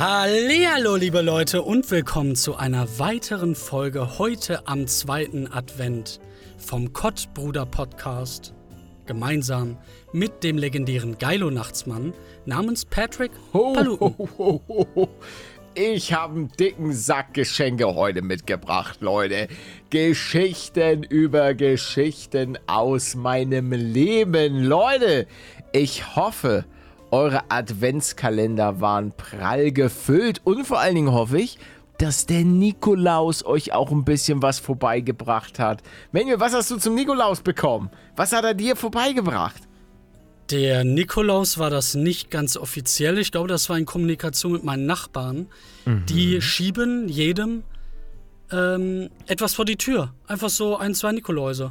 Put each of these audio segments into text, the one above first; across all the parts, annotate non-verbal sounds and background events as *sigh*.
Hallo, liebe Leute und willkommen zu einer weiteren Folge heute am zweiten Advent vom Kottbruder Podcast. Gemeinsam mit dem legendären Geilo-Nachtsmann namens Patrick Ho, Paluten. ho, ho, ho, ho. Ich habe einen dicken Sack Geschenke heute mitgebracht, Leute. Geschichten über Geschichten aus meinem Leben. Leute, ich hoffe, eure Adventskalender waren prall gefüllt und vor allen Dingen hoffe ich, dass der Nikolaus euch auch ein bisschen was vorbeigebracht hat. Manuel, was hast du zum Nikolaus bekommen? Was hat er dir vorbeigebracht? Der Nikolaus war das nicht ganz offiziell. Ich glaube, das war in Kommunikation mit meinen Nachbarn. Mhm. Die schieben jedem ähm, etwas vor die Tür. Einfach so ein, zwei Nikoläuse.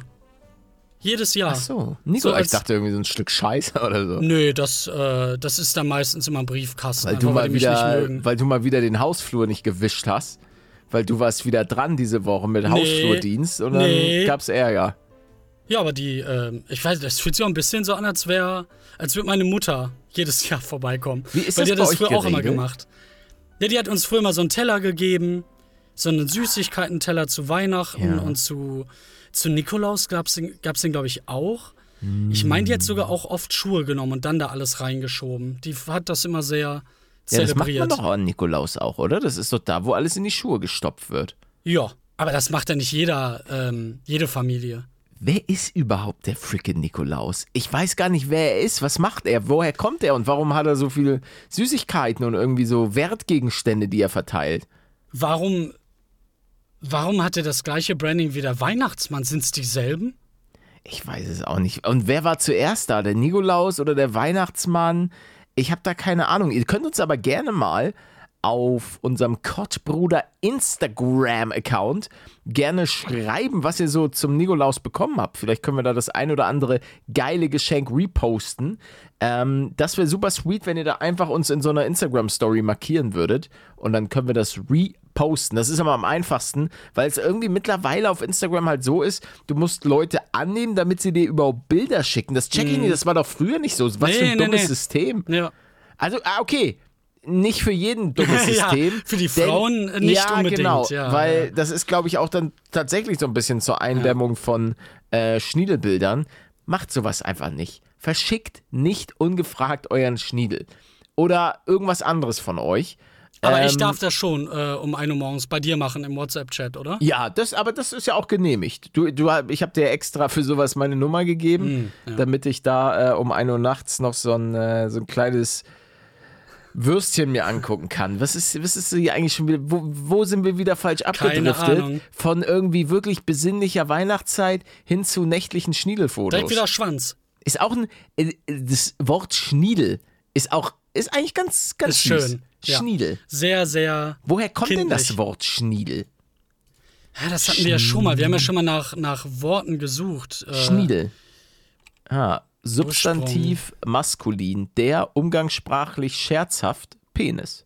Jedes Jahr. Ach so, Nikolaus, als- ich dachte irgendwie so ein Stück Scheiße *laughs* oder so. Nö, das, äh, das ist dann meistens immer ein Briefkasten. Weil einfach, du, nicht wieder, weil du mal wieder den Hausflur nicht gewischt hast. Weil du warst wieder dran diese Woche mit Hausflurdienst und dann Nee. gab's Ärger. Ja, aber die, ähm, ich weiß, das fühlt sich auch ein bisschen so an, als wäre, als würde meine Mutter jedes Jahr vorbeikommen. Wie ist Weil das die hat das früher auch immer geregelt? gemacht. Ja, die hat uns früher mal so einen Teller gegeben, so einen Süßigkeiten-Teller zu Weihnachten Ja. und zu, zu Nikolaus gab's den, gab's den glaube ich, auch. Ich meine, die hat sogar auch oft Schuhe genommen und dann da alles reingeschoben. Die hat das immer sehr Ja, das macht zelebriert. man doch an Nikolaus auch, oder? Das ist doch da, wo alles in die Schuhe gestopft wird. Ja, aber das macht ja nicht jeder, ähm, jede Familie. Wer ist überhaupt der frickin' Nikolaus? Ich weiß gar nicht, wer er ist. Was macht er? Woher kommt er? Und warum hat er so viele Süßigkeiten und irgendwie so Wertgegenstände, die er verteilt? Warum, warum hat er das gleiche Branding wie der Weihnachtsmann? Sind es dieselben? Ich weiß es auch nicht. Und wer war zuerst da? Der Nikolaus oder der Weihnachtsmann? Ich habe da keine Ahnung. Ihr könnt uns aber gerne mal auf unserem Kottbruder Instagram-Account gerne schreiben, was ihr so zum Nikolaus bekommen habt. Vielleicht können wir da das ein oder andere geile Geschenk reposten. Ähm, das wäre super sweet, wenn ihr da einfach uns in so einer Instagram-Story markieren würdet. Und dann können wir das reposten. Das ist aber am einfachsten, weil es irgendwie mittlerweile auf Instagram halt so ist, du musst Leute annehmen, damit sie dir überhaupt Bilder schicken. Das check ich nicht, das war doch früher nicht so. Was für Nee, ein nee, dummes nee. System. Ja. Also, ah, okay. Nicht für jeden *laughs* dummes Ja, System. für die Frauen nicht ja, unbedingt, Genau, ja, weil ja. das ist, glaube ich, auch dann tatsächlich so ein bisschen zur Eindämmung von äh, Schniedelbildern. Macht sowas einfach nicht. Verschickt nicht ungefragt euren Schniedel. Oder irgendwas anderes von euch. Aber ich Ähm, darf das schon äh, um 1 Uhr morgens bei dir machen im WhatsApp-Chat, oder? Ja, das, aber das ist ja auch genehmigt. Du, du, ich habe dir extra für sowas meine Nummer gegeben, Hm, damit ich da äh, um 1 Uhr nachts noch so ein, äh, so ein kleines Würstchen mir angucken kann. Was ist, was ist hier eigentlich schon wieder? Wo, wo sind wir wieder falsch abgedriftet? Von irgendwie wirklich besinnlicher Weihnachtszeit hin zu nächtlichen Schniedelfotos. Direkt wieder Schwanz. Ist auch ein. äh, Das Wort Schniedel ist auch. Ist eigentlich ganz, ganz Ist schön, ja. Schniedel. Sehr, sehr. Woher kommt denn das Kindlich. Wort Schniedel? Ja, das hatten wir ja schon mal. Wir haben ja schon mal nach, nach Worten gesucht. Äh, Schniedel. Ah, Substantiv maskulin, der umgangssprachlich scherzhaft Penis.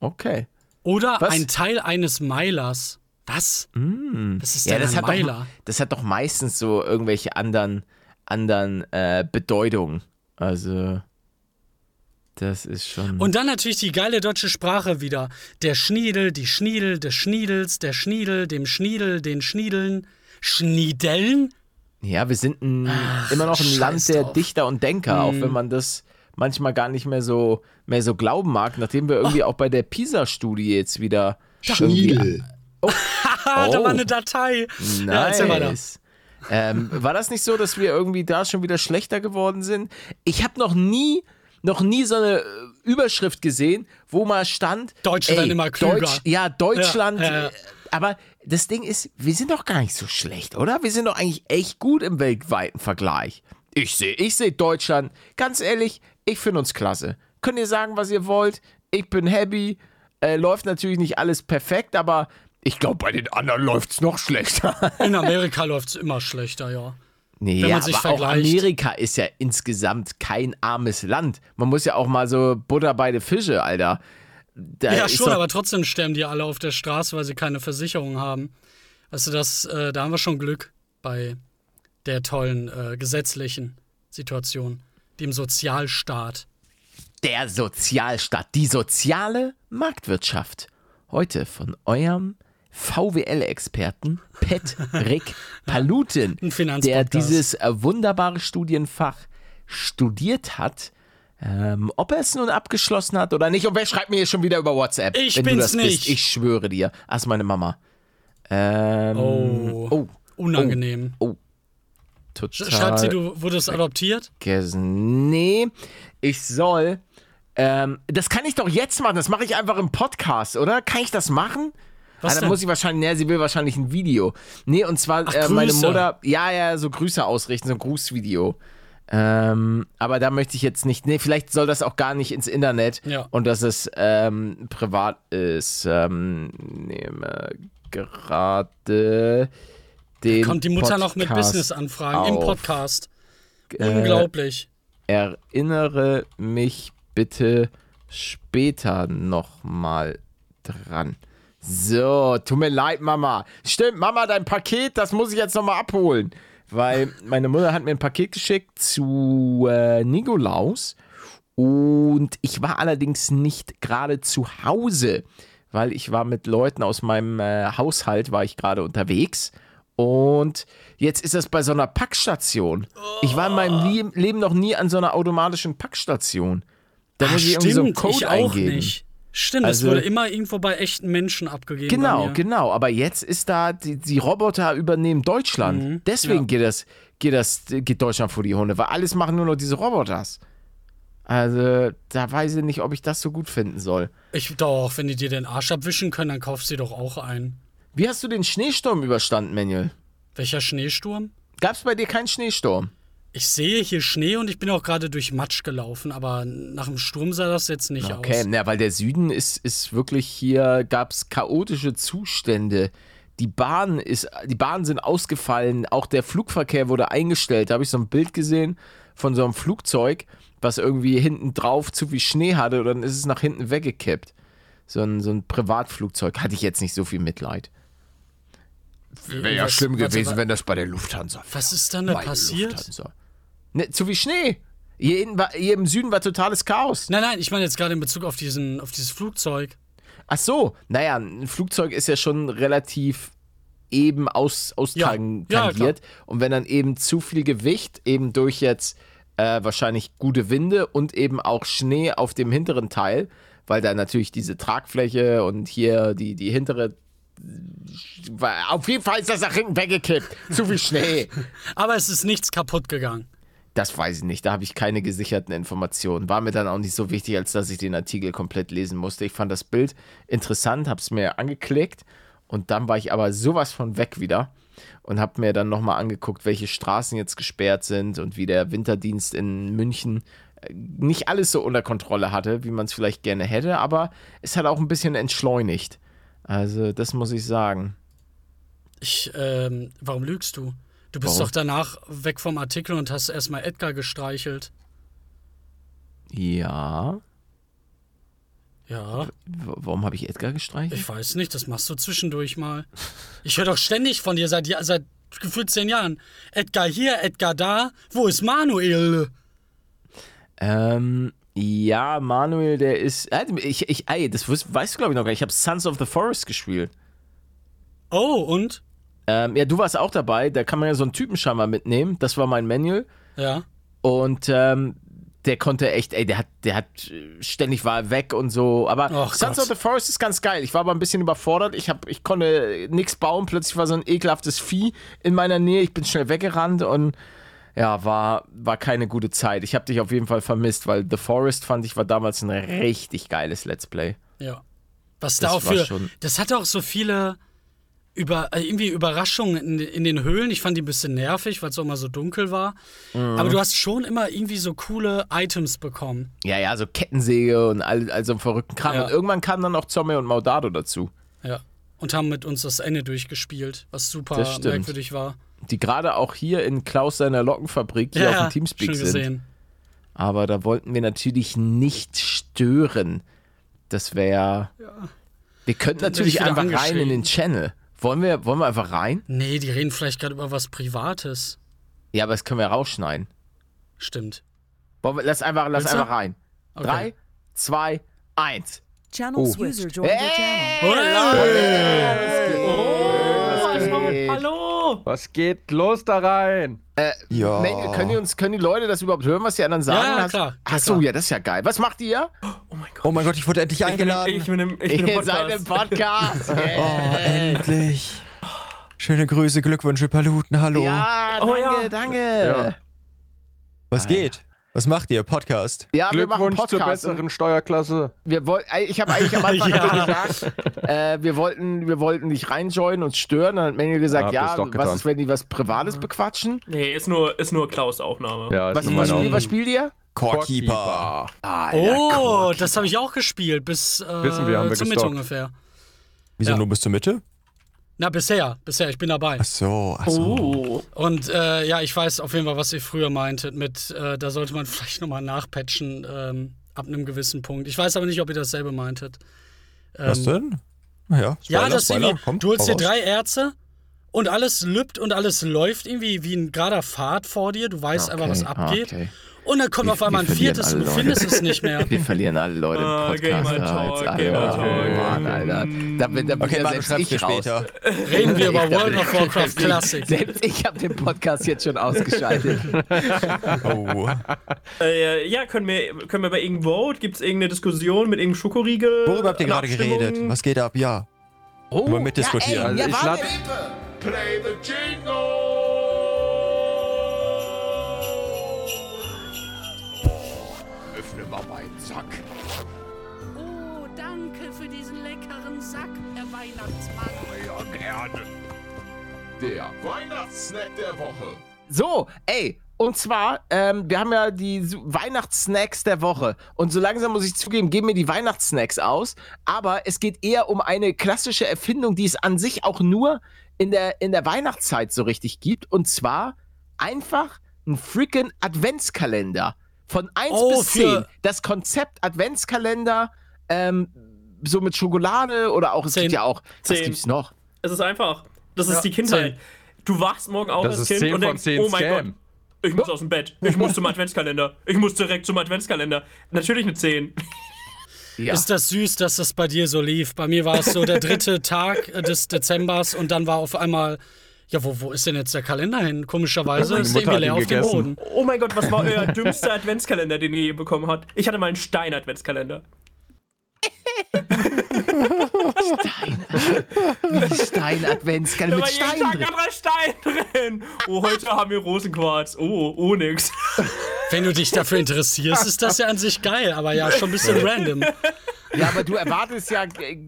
Okay. Oder Was? ein Teil eines Meilers. Was? Was ist Ja, denn das ein hat, Meiler? doch, das hat doch meistens so irgendwelche anderen, anderen äh, Bedeutungen. Also, das ist schon. Und dann natürlich die geile deutsche Sprache wieder. Der Schniedel, die Schniedel, des Schniedels, der Schniedel, dem Schniedel, den Schniedeln. Schniedeln? ja, wir sind ein, Ach, immer noch ein scheiß Land der drauf. Dichter und Denker, auch wenn man das manchmal gar nicht mehr so, mehr so glauben mag, nachdem wir irgendwie auch bei der PISA-Studie jetzt wieder. Schniedel. *laughs* Da Oh. war eine Datei. Ja, erzähl weiter. Nice. Ähm, war das nicht so, dass wir irgendwie da schon wieder schlechter geworden sind? Ich habe noch nie, noch nie so eine äh, Überschrift gesehen, wo mal stand. Deutsche werden immer klüger. Deutsch, ja, Deutschland. Ja, ja, ja. äh, Aber das Ding ist, wir sind doch gar nicht so schlecht, oder? Wir sind doch eigentlich echt gut im weltweiten Vergleich. Ich sehe, ich sehe Deutschland. Ganz ehrlich, ich finde uns klasse. Könnt ihr sagen, was ihr wollt? Ich bin happy. Äh, läuft natürlich nicht alles perfekt, aber ich glaube, bei den anderen läuft es noch schlechter. In *laughs* Amerika läuft es immer schlechter, ja. Nee, Wenn man sich aber auch vergleicht. Amerika ist ja insgesamt kein armes Land. Man muss ja auch mal so Butter bei den Fische, Alter. Da Ja, schon, aber trotzdem sterben die alle auf der Straße, weil sie keine Versicherung haben. Weißt du, das, äh, da haben wir schon Glück bei der tollen äh, gesetzlichen Situation, dem Sozialstaat. Der Sozialstaat, die soziale Marktwirtschaft. Heute von eurem VWL-Experten Patrick Finanzpodcast. der dieses äh, wunderbare Studienfach studiert hat. Ähm, ob er es nun abgeschlossen hat oder nicht. Und wer schreibt mir hier schon wieder über WhatsApp? Ich wenn du bin's das nicht. Bist? Ich schwöre dir. Ist meine Mama. Ähm, Oh. oh, Unangenehm. total. Schreibt sie, du wurdest adoptiert? vergessen. Nee, ich soll. Ähm, das kann ich doch jetzt machen. Das mache ich einfach im Podcast, oder? Kann ich das machen? Was ah, dann muss ich wahrscheinlich, nee, sie will wahrscheinlich ein Video. Nee, und zwar Ach, äh, meine. Mutter, ja, ja, so Grüße ausrichten, so ein Grußvideo. Ähm, aber da möchte ich jetzt nicht, nee, vielleicht soll das auch gar nicht ins Internet Ja. und dass es ähm, privat ist. Ähm, nehme gerade den Kommt die Mutter noch mit Podcast Business-Anfragen im. Podcast? Äh, Unglaublich. erinnere mich bitte später nochmal dran. So, tut mir leid, Mama. Stimmt, Mama, dein Paket, das muss ich jetzt nochmal abholen. Weil meine Mutter hat mir ein Paket geschickt zu äh, Nikolaus. Und ich war allerdings nicht gerade zu Hause, weil ich war mit Leuten aus meinem äh, Haushalt, war ich gerade unterwegs. Und jetzt ist das bei so einer Packstation. Ich war in meinem Leben noch nie an so einer automatischen Packstation. Da Ah, muss ich irgendwie so einen Code ich auch eingeben. nicht. Stimmt, Also- es wurde immer irgendwo bei echten Menschen abgegeben. Genau, genau. Aber jetzt ist da, die, die Roboter übernehmen Deutschland. Deswegen Mhm. ja. geht das, geht das, geht Deutschland vor die Hunde, weil alles machen nur noch diese Roboters. Also, da weiß ich nicht, ob ich das so gut finden soll. Ich doch, wenn die dir den Arsch abwischen können, dann kaufst du dir doch auch ein. Wie hast du den Schneesturm überstanden, Manuel? Welcher Schneesturm? Gab es bei dir keinen Schneesturm? Ich sehe hier Schnee und ich bin auch gerade durch Matsch gelaufen, aber nach dem Sturm sah das jetzt nicht Okay, aus. na, weil der Süden ist, ist wirklich hier, gab es chaotische Zustände. Die Bahn ist, die Bahnen sind ausgefallen, auch der Flugverkehr wurde eingestellt. Da habe ich so ein Bild gesehen von so einem Flugzeug, was irgendwie hinten drauf zu viel Schnee hatte und dann ist es nach hinten weggekippt. So ein, so ein Privatflugzeug. Hatte ich jetzt nicht so viel Mitleid. Wäre ja schlimm gewesen, wenn das bei der Lufthansa Was ist dann da Meine passiert? Lufthansa. Ne, zu viel Schnee. Hier, war, hier im Süden war totales Chaos. Nein, nein, ich meine jetzt gerade in Bezug auf, diesen, auf dieses Flugzeug. Ach so, naja, ein Flugzeug ist ja schon relativ eben aus, Ja, austangiert. ja, und wenn dann eben zu viel Gewicht, eben durch jetzt äh, wahrscheinlich gute Winde und eben auch Schnee auf dem hinteren Teil, weil da natürlich diese Tragfläche und hier die, die hintere. Auf jeden Fall ist das nach hinten weggekippt. Zu viel Schnee. *laughs* Aber es ist nichts kaputt gegangen. Das weiß ich nicht, da habe ich keine gesicherten Informationen. War mir dann auch nicht so wichtig, als dass ich den Artikel komplett lesen musste. Ich fand das Bild interessant, habe es mir angeklickt und dann war ich aber sowas von weg wieder und habe mir dann nochmal angeguckt, welche Straßen jetzt gesperrt sind und wie der Winterdienst in München äh, nicht alles so unter Kontrolle hatte, wie man es vielleicht gerne hätte, aber es hat auch ein bisschen entschleunigt. Also, das muss ich sagen. Ich, ähm, warum lügst du? Du bist Warum? doch danach weg vom Artikel und hast erstmal Edgar gestreichelt. Ja. Ja, W warum habe ich Edgar gestreichelt? ich weiß nicht, das machst du zwischendurch mal. Ich höre doch ständig von dir seit, seit gefühlt zehn Jahren. Edgar hier, Edgar da. Wo ist Manuel? Ähm, ja, Manuel, der ist. Äh, ich, ich, ey, das weißt, weißt du, glaube ich, noch gar nicht. Ich habe Sons of the Forest gespielt. Oh, und? Ähm, ja, du warst auch dabei. Da kann man ja so einen Typen scheinbar mitnehmen. Das war mein Manual. Ja. Und ähm, der konnte echt, ey, der hat, der hat äh, ständig war er weg und so. Aber Och Sons Gott. of the Forest ist ganz geil. Ich war aber ein bisschen überfordert. Ich, hab, ich konnte nichts bauen. Plötzlich war so ein ekelhaftes Vieh in meiner Nähe. Ich bin schnell weggerannt und ja, war, war keine gute Zeit. Ich habe dich auf jeden Fall vermisst, weil The Forest fand ich war damals ein richtig geiles Let's Play. Ja. Was Das da auch für. schon- Das hatte auch so viele über, äh, irgendwie Überraschungen in, in den Höhlen. Ich fand die ein bisschen nervig, weil es auch mal so dunkel war. Mhm. Aber du hast schon immer irgendwie so coole Items bekommen. Ja, ja, so Kettensäge und all, all so einen verrückten Kram. Ja. Und irgendwann kamen dann auch Zombie und Maudado dazu, Ja. Und haben mit uns das Ende durchgespielt, was super merkwürdig war. Die gerade auch hier in Klaus seiner Lockenfabrik hier auf dem Teamspeak sind. gesehen. Aber da wollten wir natürlich nicht stören. Das wäre. Wir könnten Dann natürlich einfach rein in den Channel. Wollen wir, wollen wir einfach rein? Nee, die reden vielleicht gerade über was Privates. Ja, aber das können wir rausschneiden. Stimmt. Wir, lass einfach, lass Willst du? einfach rein. Okay. Drei, zwei, eins. Channel Oh. User joined your channel. Hey. Hallo! Was geht los da rein? Ja. Manuel, können, die uns, können die Leute das überhaupt hören, was die anderen sagen? Ja, Hast- klar. Ach Ja, ja, das ist ja geil. Was macht ihr? Oh mein Gott, ich wurde endlich Ich bin, im, eingeladen. ich bin, im, ich bin im *laughs* seid im Podcast. *laughs* Podcast. oh, Yeah. endlich. Schöne Grüße, Glückwünsche, Paluten, hallo. Ja, Oh, danke, ja. danke. Ja. Was geht? Was macht ihr? Podcast? Ja, wir machen Glückwunsch zur Podcast. besseren Steuerklasse. Wir woll, ich habe eigentlich am Anfang *laughs* Ja. gesagt, äh, wir, wollten, wir wollten nicht reinjoinen und stören. Dann hat Manuel gesagt, ja, doch was getan. ist, wenn die was Privates bequatschen? Nee, ist nur, ist nur Klaus Aufnahme. Ja, ist Was, nur was, meine spielt, was spielt ihr? Corekeeper. Oh, das habe ich auch gespielt, bis äh, Wissen wir, haben wir zur Mitte ungefähr. Wieso Ja. nur bis zur Mitte? Na, bisher, bisher, ich bin dabei. Ach so, ach so. Oh. Und äh, ja, ich weiß auf jeden Fall, was ihr früher meintet mit, äh, da sollte man *laughs* vielleicht nochmal nachpatchen ähm, ab einem gewissen Punkt. Ich weiß aber nicht, ob ihr dasselbe meintet. Was denn? Naja, Ja, Spoiler, das ist Spoiler, irgendwie, komm, du holst dir drei Ärzte und alles lübt und alles läuft irgendwie wie ein gerader Pfad vor dir. Du weißt einfach, was Okay, abgeht. okay. Und dann kommt Wir- auf einmal ein viertes und du alle findest es nicht mehr. *laughs* Wir verlieren alle Leute im Ah, Podcast. Ah, Talk, Alter. Talk. Oh Mann, Alter. Da bin, da bin Okay, ja selbst ich raus. später. Reden wir über Ich World of *laughs* Warcraft ich- Classic. Selbst ich habe den Podcast jetzt schon ausgeschaltet. *laughs* Oh. Äh, ja, können wir, können wir bei irgendeinem Vote? Gibt es irgendeine Diskussion mit irgendeinem Schokoriegel? Worüber habt ihr gerade geredet? Was geht ab? Ja. Oh, mitdiskutieren. Ja, ey, ja, Also ich warte. lad- Play the jingle! Öffne mal meinen Sack. Oh, danke für diesen leckeren Sack, Herr Weihnachtsmann. Ja, gerne. Der Weihnachtssnack der Woche. So, ey, und zwar, ähm, wir haben ja die Weihnachtssnacks der Woche. Und so langsam muss ich zugeben, geben mir die Weihnachtssnacks aus. Aber es geht eher um eine klassische Erfindung, die es an sich auch nur in der, in der Weihnachtszeit so richtig gibt. Und zwar einfach ein freaking Adventskalender. Von 1 Oh, bis für- 10. Das Konzept Adventskalender, ähm, so mit Schokolade oder auch, es Zehn. gibt ja auch, was Zehn. gibt's noch? Es ist einfach. Das ist Ja, die Kindheit. Du wachst morgen auf Das als ist Kind 10 und von denkst, 10 oh mein Scam. Gott, ich muss aus dem Bett. Ich muss zum Adventskalender. Ich muss direkt zum Adventskalender. Natürlich eine 10. Ja. Ist das süß, dass das bei dir so lief? Bei mir war es so der dritte *laughs* Tag des Dezembers und dann war auf einmal, ja, wo, wo ist denn jetzt der Kalender hin? Komischerweise Meine ist der Mutter irgendwie leer auf dem. Boden. Oh mein Gott, was war euer dümmster Adventskalender, den ihr je bekommen habt? Ich hatte mal einen Stein-Adventskalender. Stein-Adventskalender Da mit war jeden Stein drin. anderer Stein drin. Oh, heute haben wir Rosenquarz. Oh, Onyx. Wenn du dich dafür interessierst, ist das ja an sich geil, aber ja, schon ein bisschen random. Ja, aber du erwartest ja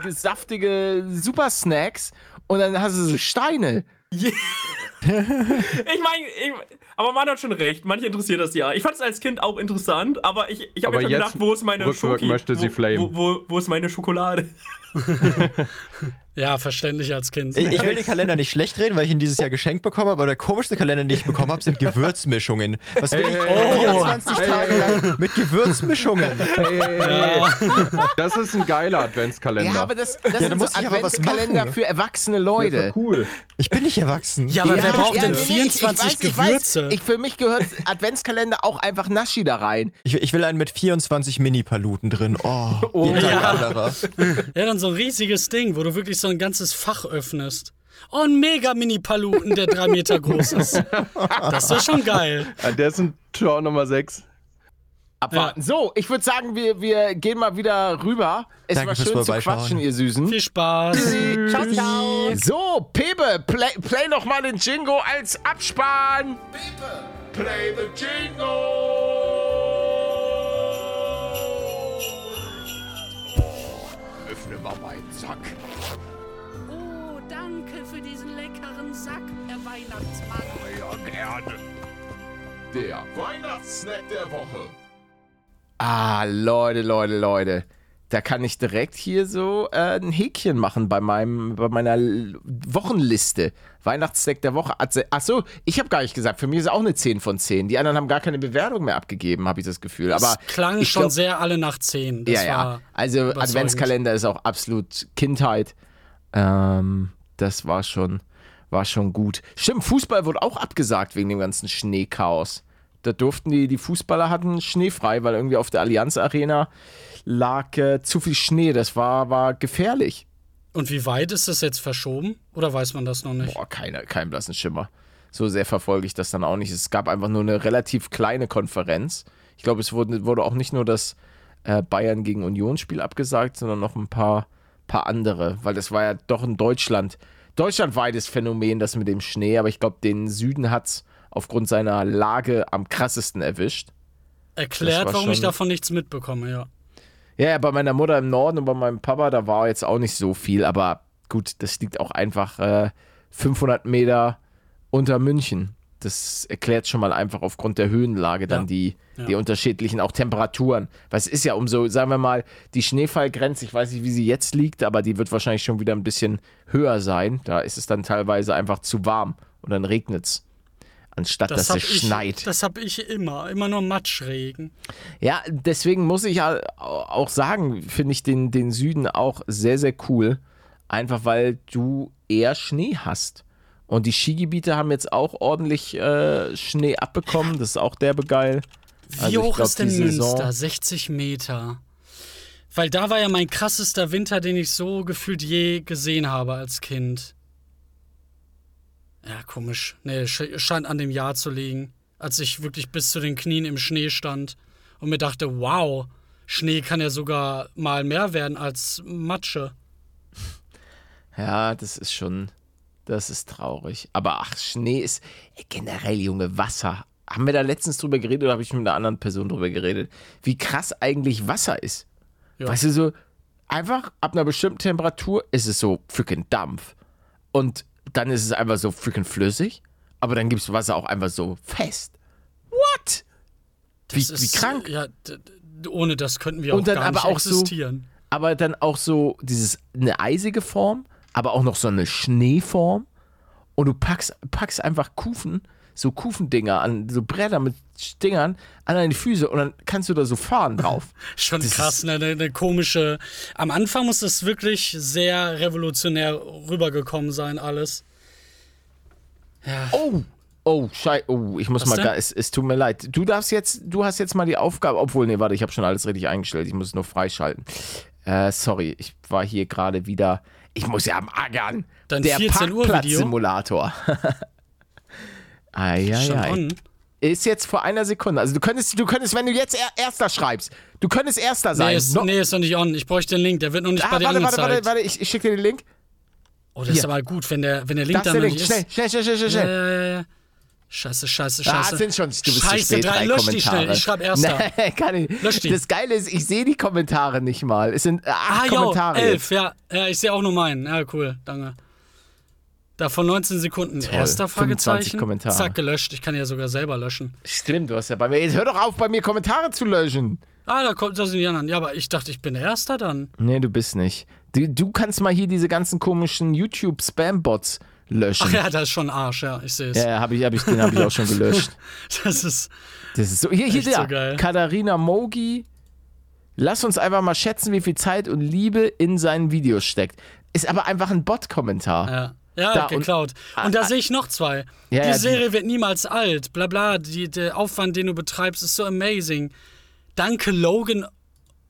saftige Supersnacks und dann hast du so Steine. *laughs* Ich meine, ich, aber man hat schon recht. Manche interessiert das ja. Ich fand es als Kind auch interessant, aber ich, ich habe mir schon gedacht, wo ist meine flamen. Wo, wo, wo ist meine Schokolade? *laughs* Ja, verständlich als Kind. Ich, ich will *laughs* den Kalender nicht schlecht reden, weil ich ihn dieses Jahr geschenkt bekommen habe, aber der komischste Kalender, den ich bekommen habe, sind *laughs* Gewürzmischungen. Was will ich? Oh. 24 Tage lang mit Gewürzmischungen. Das ist ein geiler Adventskalender. Ja, aber das, das da sind so muss ich aber was Adventskalender machen. für erwachsene Leute. cool. Ich bin nicht erwachsen. Ja, aber wer braucht denn nee, nee, ich- 24 ich weiß, Gewürze? Ich, weiß, ich, für mich gehört Adventskalender auch einfach Naschi da rein. Ich, ich will einen mit 24 Mini-Paluten drin. Oh, Tag ja. Ja, dann so ein riesiges Ding, wo du wirklich so ein ganzes Fach öffnest. Oh, ein mega Mini-Paluten, der drei Meter groß ist. Das ist doch schon geil. Ah, Der ist ein Tor Nummer 6. Abwarten. So, ich würde sagen, wir, wir gehen mal wieder rüber. Es Danke war schön zu quatschen, ihr Süßen. Viel Spaß. Ciao, ciao. So, Pepe, play, play noch mal den Jingo als Abspann. Play the jingle! Öffne mal meinen Sack. Sack, Herr Weihnachtsmann. Ja, gerne. Der Weihnachtssnack der Woche. Ah, Leute, Leute, Leute. Da kann ich direkt hier so äh, ein Häkchen machen bei, meinem, bei meiner L- Wochenliste. Weihnachtssnack der Woche. Achso, ich habe gar nicht gesagt, für mich ist auch eine 10 von 10. Die anderen haben gar keine Bewertung mehr abgegeben, habe ich das Gefühl. Das Aber klang ich schon glaub- sehr alle nach 10. Das ja, ja. Also. Adventskalender ist auch absolut Kindheit. Ähm, das war schon, war schon gut. Stimmt, Fußball wurde auch abgesagt wegen dem ganzen Schneechaos. Da durften die, die Fußballer hatten schneefrei, weil irgendwie auf der Allianz Arena lag äh, zu viel Schnee. Das war, war gefährlich. Und wie weit ist das jetzt verschoben? Oder weiß man das noch nicht? Boah, keine, kein blassen Schimmer. So sehr verfolge ich das dann auch nicht. Es gab einfach nur eine relativ kleine Konferenz. Ich glaube, es wurde, wurde auch nicht nur das äh, Bayern gegen Union-Spiel abgesagt, sondern noch ein paar, paar andere, weil das war ja doch in Deutschland, deutschlandweites Phänomen, das mit dem Schnee, aber ich glaube, den Süden hat es aufgrund seiner Lage am krassesten erwischt. Erklärt, war warum ich schon- davon nichts mitbekomme, ja. Ja, ja, bei meiner Mutter im Norden und bei meinem Papa, da war jetzt auch nicht so viel, aber gut, das liegt auch einfach äh, 500 Meter unter München. Das erklärt schon mal einfach aufgrund der Höhenlage dann Ja. die, Ja. die unterschiedlichen auch Temperaturen. Weil es ist ja umso, sagen wir mal, die Schneefallgrenze, ich weiß nicht, wie sie jetzt liegt, aber die wird wahrscheinlich schon wieder ein bisschen höher sein. Da ist es dann teilweise einfach zu warm und dann regnet es. Anstatt dass hab es ich, schneit. Das habe ich immer. Immer nur Matschregen. Ja, deswegen muss ich ja auch sagen, finde ich den, den Süden auch sehr, sehr cool. Einfach weil du eher Schnee hast. Und die Skigebiete haben jetzt auch ordentlich äh, Schnee abbekommen. Das ist auch derbe geil. Wie Also ich hoch glaub, ist denn Münster? 60 Meter. Weil da war ja mein krassester Winter, den ich so gefühlt je gesehen habe als Kind. Ja, komisch. Nee, sch- scheint an dem Jahr zu liegen. Als ich wirklich bis zu den Knien im Schnee stand und mir dachte, wow, Schnee kann ja sogar mal mehr werden als Matsche. Ja, das ist schon, das ist traurig. Aber ach, Schnee ist generell, Junge, Wasser. Haben wir da letztens drüber geredet oder habe ich mit einer anderen Person drüber geredet? Wie krass eigentlich Wasser ist. Ja. Weißt du, so einfach ab einer bestimmten Temperatur ist es so freaking Dampf. Und dann ist es einfach so freaking flüssig. Aber dann gibt es Wasser auch einfach so fest. What? Wie, Das wie ist, krank. Ja, ohne das könnten wir Und auch dann gar aber nicht auch so- existieren. aber dann auch so dieses eine eisige Form, aber auch noch so eine Schneeform und du packst, packst einfach Kufen, so Kufendinger an, so Bretter mit Dingern an deine Füße und dann kannst du da so fahren drauf. *laughs* Schon Das krass, ne, eine, eine komische. Am Anfang muss das wirklich sehr revolutionär rübergekommen sein, alles. Ja. Oh, oh, schei, oh, ich muss Was mal, gar, es, es tut mir leid. Du darfst jetzt, du hast jetzt mal die Aufgabe, obwohl, nee, warte, ich habe schon alles richtig eingestellt, ich muss es nur freischalten. Äh, sorry, ich war hier gerade wieder, ich muss ja am Aggern. Dein Der 14 Uhr Video? Parkplatzsimulator. *laughs* Schon Eieiei. on. Ist jetzt vor einer Sekunde. Also du könntest, du könntest, wenn du jetzt er, Erster schreibst, du könntest Erster sein. Nee ist, No- nee, ist noch nicht on. Ich bräuchte den Link, der wird noch nicht ah, bei dir warte, warte, angezeigt. warte, warte, ich, ich schicke dir den Link. Oh, das ist Hier. aber gut, wenn der, wenn der Link Da ist dann der noch Link. nicht Schnell, ist. schnell, schnell, schnell, schnell, Ja, schnell. ja, ja. Scheiße, scheiße, Ah, scheiße. sind schon, du bist Scheiße, zu spät, drei, drei lösch die Kommentare. schnell. Ich schreib Erster. *laughs* Nee, kann ich. Lösch die. Das Geile ist, ich sehe die Kommentare nicht mal. Es sind äh, Ah, acht jo, Kommentare. elf, ja. Ja, ich sehe auch nur meinen. Ja, cool, danke. Da von 19 Sekunden. Erster 25 Fragezeichen. Kommentare. Zack, gelöscht. Ich kann ja sogar selber löschen. Stimmt, du hast ja bei mir. Jetzt hör doch auf, bei mir Kommentare zu löschen. Ah, da kommt das sind die anderen. Ja, aber ich dachte, ich bin Erster dann. Nee, du bist nicht. Du, du kannst mal hier diese ganzen komischen YouTube-Spam-Bots löschen. Ach ja, das ist schon Arsch, ja, ich sehe es. Ja, hab ich, hab ich, den habe ich auch schon gelöscht. *laughs* Das ist. Das ist so. Hier, hier der. so geil. Katharina Mogi. Lass uns einfach mal schätzen, wie viel Zeit und Liebe in seinen Videos steckt. Ist aber einfach ein Bot-Kommentar. Ja. Ja, Da und- geklaut. Und, da sehe ich noch zwei. Ja, die ja, die- Serie wird niemals alt. Bla bla. Die, der Aufwand, den du betreibst, ist so amazing. Danke, Logan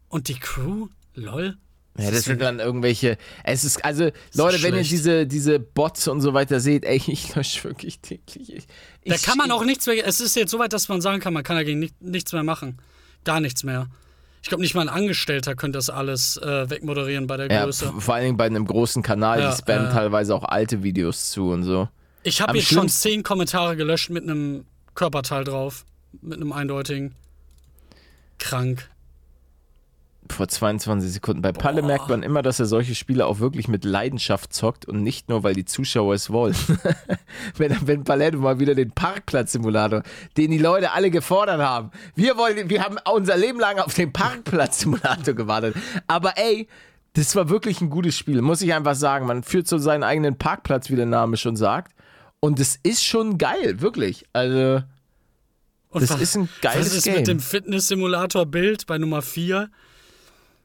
und die Crew. Lol. Ja, das sind dann irgendwelche. Es ist, also, Leute, wenn ihr diese, diese Bots und so weiter seht, ey, *laughs* ich lösche wirklich täglich. Ich, Da kann man auch nichts mehr. Es ist jetzt so weit, dass man sagen kann, man kann dagegen nicht, nichts mehr machen. Gar nichts mehr. Ich glaube, nicht mal ein Angestellter könnte das alles äh, wegmoderieren bei der Ja, Größe. vor allen Dingen bei einem großen Kanal, Ja, die spammen ja. teilweise auch alte Videos zu und so. Ich habe jetzt schon zehn Kommentare gelöscht mit einem Körperteil drauf. Mit einem eindeutigen. Krank. Vor 22 Sekunden. Bei Palle merkt man immer, dass er solche Spiele auch wirklich mit Leidenschaft zockt und nicht nur, weil die Zuschauer es wollen. *laughs* wenn, wenn Paletto mal wieder den Parkplatz-Simulator, den die Leute alle gefordert haben. Wir wollen, wir haben unser Leben lang auf den Parkplatz-Simulator gewartet. Aber ey, das war wirklich ein gutes Spiel, muss ich einfach sagen. Man führt so seinen eigenen Parkplatz, wie der Name schon sagt. Und es ist schon geil, wirklich. Also, Und das was- ist ein geiles Was ist Game. mit dem Fitness-Simulator-Bild bei Nummer 4?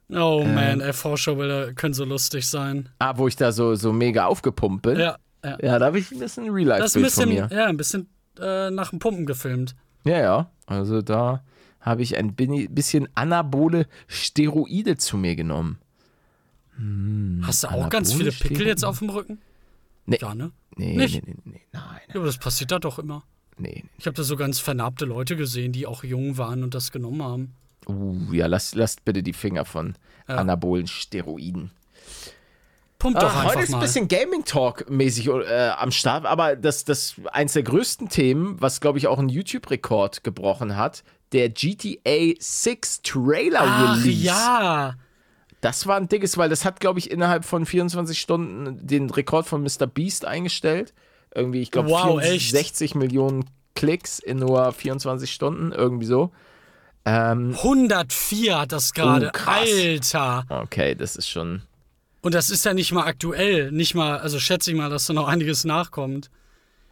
Oh man, ey, Vorschaubilder können so lustig sein. ah, wo ich da so, so mega aufgepumpt bin. Ja, ja. Ja, da habe ich ein bisschen Das ist ein Real-Life-Bild von bisschen, mir. ja, ein bisschen äh, nach dem Pumpen gefilmt. Ja, ja. Also da habe ich ein bisschen anabole Steroide zu mir genommen. Hast du auch ganz viele Pickel Steroide. jetzt auf dem Rücken? Nee. Ja, ne? Nee, Nicht? nee, nee, nee, nein, Ja, aber das passiert da doch immer. nee. nee. Ich habe da so ganz vernarbte Leute gesehen, die auch jung waren und das genommen haben. Uh, ja, lasst, lasst bitte die Finger von Ja. anabolen Steroiden. Pump doch Ah, einfach heute ist ein bisschen Gaming-Talk-mäßig äh, am Start, aber das, das eins der größten Themen, was glaube ich auch einen YouTube-Rekord gebrochen hat, der GTA 6 Trailer Ach Release. ja. Das war ein dickes, weil das hat glaube ich innerhalb von 24 Stunden den Rekord von Mr. Beast eingestellt. Irgendwie, ich glaube, Wow, echt? 64 Millionen Klicks in nur 24 Stunden, irgendwie so. Ähm, 104 hat das gerade. Oh. Alter. okay, das ist schon. Und das ist ja nicht mal aktuell. Nicht mal, also schätze ich mal, dass da noch einiges nachkommt.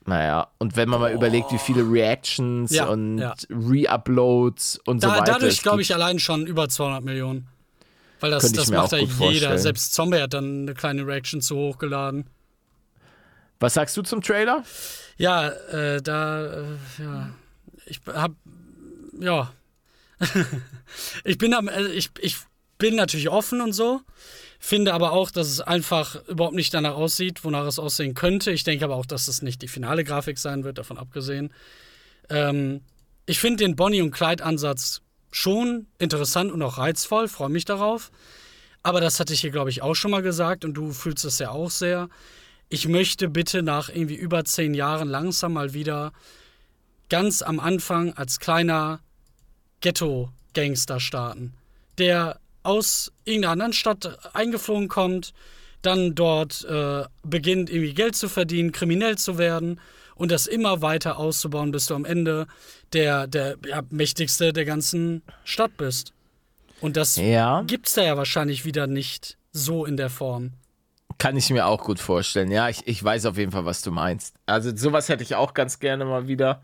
Naja, und wenn man mal überlegt, wie viele Reactions Ja, und ja. Re-Uploads und so Da, weiter. dadurch glaube ich allein schon über 200 Millionen. Weil das, das macht ja jeder. vorstellen. Selbst Zombie hat dann eine kleine Reaction zu hochgeladen. Was sagst du zum Trailer? Ja, äh, da, äh, ja. Ich hab, ja. *laughs* ich bin am, äh, ich, ich bin natürlich offen und so. Finde aber auch, dass es einfach überhaupt nicht danach aussieht, wonach es aussehen könnte. Ich denke aber auch, dass es nicht die finale Grafik sein wird, davon abgesehen. Ähm, ich finde den Bonnie- und Clyde-Ansatz schon interessant und auch reizvoll, freue mich darauf. Aber das hatte ich hier, glaube ich, auch schon mal gesagt und du fühlst es ja auch sehr. Ich möchte bitte nach irgendwie über zehn Jahren langsam mal wieder ganz am Anfang als kleiner Ghetto-Gangster starten, der aus irgendeiner anderen Stadt eingeflogen kommt, dann dort äh, beginnt irgendwie Geld zu verdienen, kriminell zu werden und das immer weiter auszubauen, bis du am Ende der, der ja, mächtigste der ganzen Stadt bist. Und das Ja. gibt's da ja wahrscheinlich wieder nicht so in der Form. Kann ich mir auch gut vorstellen. Ja, ich, ich weiß auf jeden Fall, was du meinst. Also sowas hätte ich auch ganz gerne mal wieder.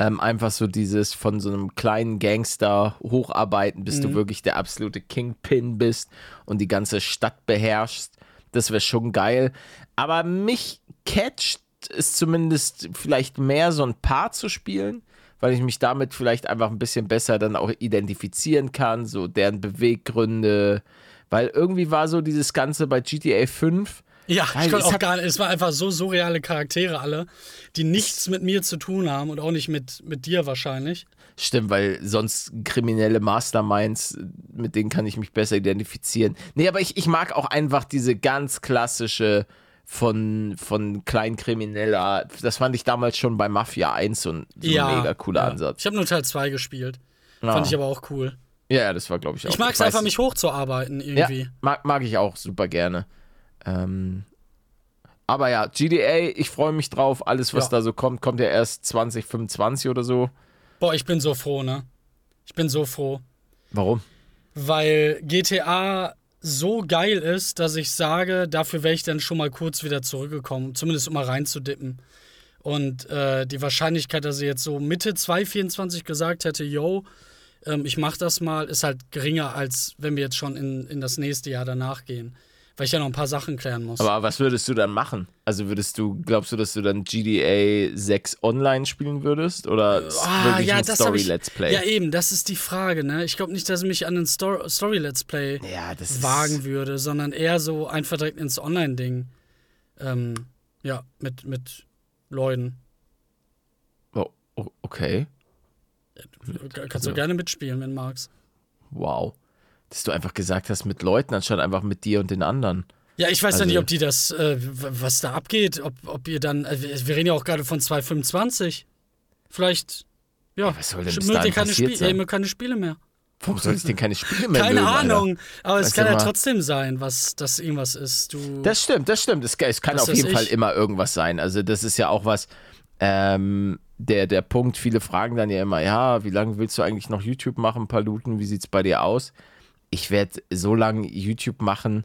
Ähm, einfach so dieses von so einem kleinen Gangster hocharbeiten, bis du wirklich der absolute Kingpin bist und die ganze Stadt beherrschst. Das wäre schon geil. Aber mich catcht es zumindest vielleicht mehr, so ein Paar zu spielen, weil ich mich damit vielleicht einfach ein bisschen besser dann auch identifizieren kann, so deren Beweggründe. Weil irgendwie war so dieses Ganze bei GTA 5. Ja, Geil, ich konnte es auch gar nicht. Es war einfach so surreale Charaktere alle, die nichts mit mir zu tun haben und auch nicht mit, mit dir wahrscheinlich. Stimmt, weil sonst kriminelle Masterminds, mit denen kann ich mich besser identifizieren. Nee, aber ich, ich mag auch einfach diese ganz klassische von, von Kleinkrimineller. Das fand ich damals schon bei Mafia 1 so ein, so ein mega cooler ja. Ansatz. Ich habe nur Teil 2 gespielt. Ja. Fand ich aber auch cool. Ja, ja, das war, glaube ich, auch. Ich mag es einfach, mich hochzuarbeiten Ja, irgendwie. mag, mag ich auch super gerne. Ähm, aber ja, GDA, ich freue mich drauf. Alles, was Ja. da so kommt, kommt ja erst 2025 oder so. Boah, ich bin so froh, ne? Ich bin so froh. Warum? Weil GTA so geil ist, dass ich sage, dafür wäre ich dann schon mal kurz wieder zurückgekommen, zumindest um mal reinzudippen. Und äh, die Wahrscheinlichkeit, dass ich jetzt so Mitte 2024 gesagt hätte, yo, ähm, ich mach das mal, ist halt geringer, als wenn wir jetzt schon in, in das nächste Jahr danach gehen. Weil ich ja noch ein paar Sachen klären muss. Aber was würdest du dann machen? Also würdest du, glaubst du, dass du dann GDA 6 online spielen würdest? Oder Ah, wirklich ja, ein Story-Let's Play? Ja, eben, das ist die Frage, ne? Ich glaube nicht, dass ich mich an ein Stor Story-Let's Play Ja, wagen würde, sondern eher so einfach direkt ins Online-Ding. Ähm, ja, mit, mit Leuten. Oh, oh, okay. Kannst Also- du gerne mitspielen, wenn du magst. Wow. Dass du einfach gesagt hast, mit Leuten, anstatt einfach mit dir und den anderen. Ja, ich weiß ja Also- nicht, ob die das, äh, was da abgeht, ob, ob ihr dann, äh, wir reden ja auch gerade von 225. Vielleicht, ja, was soll denn mögt ihr keine, Spiel sein? keine Spiele mehr. Warum soll ich denn keine Spiele mehr Keine mögen, Alter? Ahnung, aber es Weißt kann ja mal- trotzdem sein, was das irgendwas ist. Du, Das stimmt, das stimmt. Es, es kann auf jeden Fall ich. immer irgendwas sein. Also das ist ja auch was, ähm, der, der Punkt, viele fragen dann ja immer, ja, wie lange willst du eigentlich noch YouTube machen, Paluten, wie sieht's bei dir aus? Ich werde so lange YouTube machen,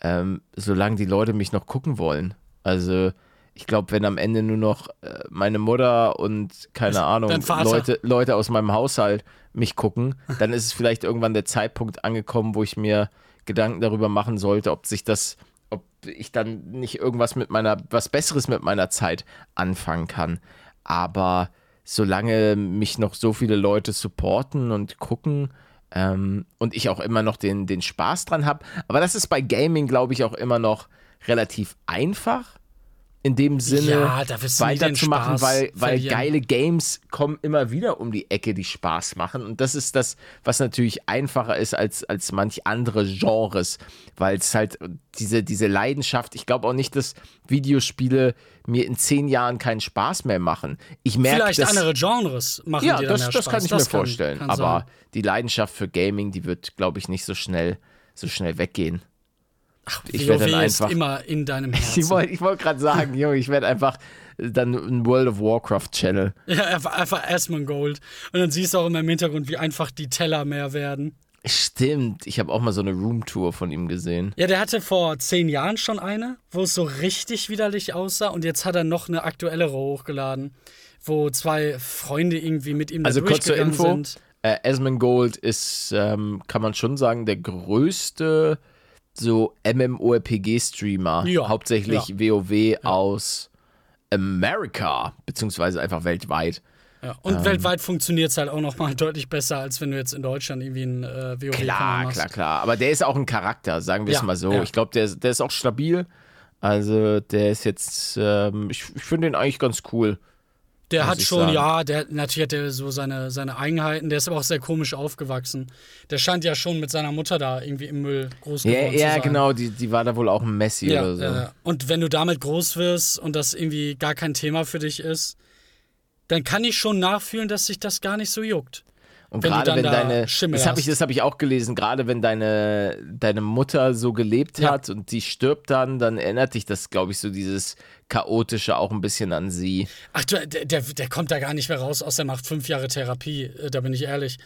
ähm, solange die Leute mich noch gucken wollen. Also ich glaube, wenn am Ende nur noch äh, meine Mutter und keine Ahnung, dein Vater. Leute, Leute aus meinem Haushalt mich gucken, dann ist es vielleicht irgendwann der Zeitpunkt angekommen, wo ich mir Gedanken darüber machen sollte, ob sich das, ob ich dann nicht irgendwas mit meiner, was Besseres mit meiner Zeit anfangen kann. Aber solange mich noch so viele Leute supporten und gucken ähm, und ich auch immer noch den, den Spaß dran habe. Aber das ist bei Gaming, glaube ich, auch immer noch relativ einfach. In dem Sinne Ja, weiterzumachen, weil, weil verlieren. geile Games kommen immer wieder um die Ecke, die Spaß machen. Und das ist das, was natürlich einfacher ist als, als manch andere Genres, weil es halt diese, diese Leidenschaft, ich glaube auch nicht, dass Videospiele mir in zehn Jahren keinen Spaß mehr machen. Ich merke, Vielleicht dass, andere Genres machen ja, dir dann das, mehr das Spaß. kann ich mir vorstellen. kann aber die Leidenschaft für Gaming, die wird, glaube ich, nicht so schnell, so schnell weggehen. Ich WoW werd dann einfach- immer in deinem *laughs* Ich Herzen. wollte ich wollt gerade sagen, Junge, ich werde einfach dann ein World of Warcraft Channel. *laughs* Ja, einfach, Asmongold. Und dann siehst du auch immer im Hintergrund, wie einfach die Teller mehr werden. Stimmt, ich habe auch mal so eine Roomtour von ihm gesehen. Ja, der hatte vor zehn Jahren schon eine, wo es so richtig widerlich aussah. Und jetzt hat er noch eine aktuellere hochgeladen, wo zwei Freunde irgendwie mit ihm da Also kurz zur Info. sind. Äh, Asmongold ist, ähm, kann man schon sagen, der größte so MMORPG-Streamer, Ja, hauptsächlich WoW aus Amerika, beziehungsweise einfach weltweit. Ja. Ähm. Und weltweit funktioniert es halt auch noch mal *laughs* deutlich besser, als wenn du jetzt in Deutschland irgendwie einen äh, WoW-Kanal Klar, machst. klar, klar. Aber der ist auch ein Charakter, sagen wir es Ja, mal so. ja. Ich glaube, der, ist- der ist auch stabil. Also der ist jetzt, ähm, ich, ich finde den eigentlich ganz cool. Der hat schon, sagen. ja, der natürlich hat er so seine, seine Eigenheiten. Der ist aber auch sehr komisch aufgewachsen. Der scheint ja schon mit seiner Mutter da irgendwie im Müll groß Ja, geworden zu ja sein. genau, die, die war da wohl auch ein Messi Ja, oder so. äh, und wenn du damit groß wirst und das irgendwie gar kein Thema für dich ist, dann kann ich schon nachfühlen, dass sich das gar nicht so juckt. Und gerade wenn deine, Schimmel das habe ich, das hab ich auch gelesen, gerade wenn deine, deine Mutter so gelebt Ja. hat und die stirbt dann, dann erinnert dich das, glaube ich, so dieses Chaotische auch ein bisschen an sie. Ach, du, der, der, der kommt da gar nicht mehr raus, aus der macht fünf Jahre Therapie, äh, da bin ich ehrlich.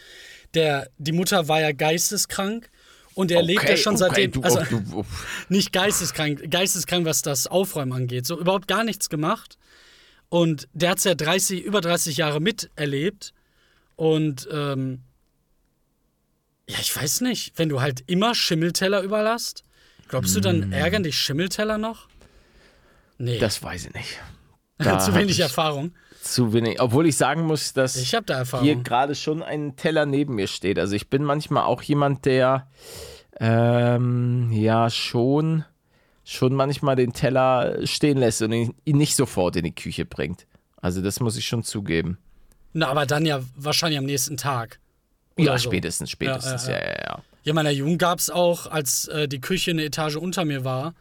Der, die Mutter war ja geisteskrank und er lebt ja schon okay, seitdem. Du, also, du, du, *laughs* nicht geisteskrank, geisteskrank, was das Aufräumen angeht. So überhaupt gar nichts gemacht. Und der hat es ja 30, über 30 Jahre miterlebt. Und ähm, ja, ich weiß nicht, wenn du halt immer Schimmelteller überlasst, glaubst du, Mm. dann ärgern dich Schimmelteller noch? Nee, das weiß ich nicht. *laughs* zu wenig Erfahrung. Zu wenig. Obwohl ich sagen muss, dass Ich da hier gerade schon ein Teller neben mir steht. Also ich bin manchmal auch jemand, der ähm, ja schon, schon manchmal den Teller stehen lässt und ihn ihn nicht sofort in die Küche bringt. Also das muss ich schon zugeben. Na, aber dann ja wahrscheinlich am nächsten Tag. Ja, so. spätestens, spätestens, Ja, ja, ja, ja, ja. Ja, in meiner Jugend gab es auch, als äh, die Küche eine Etage unter mir war,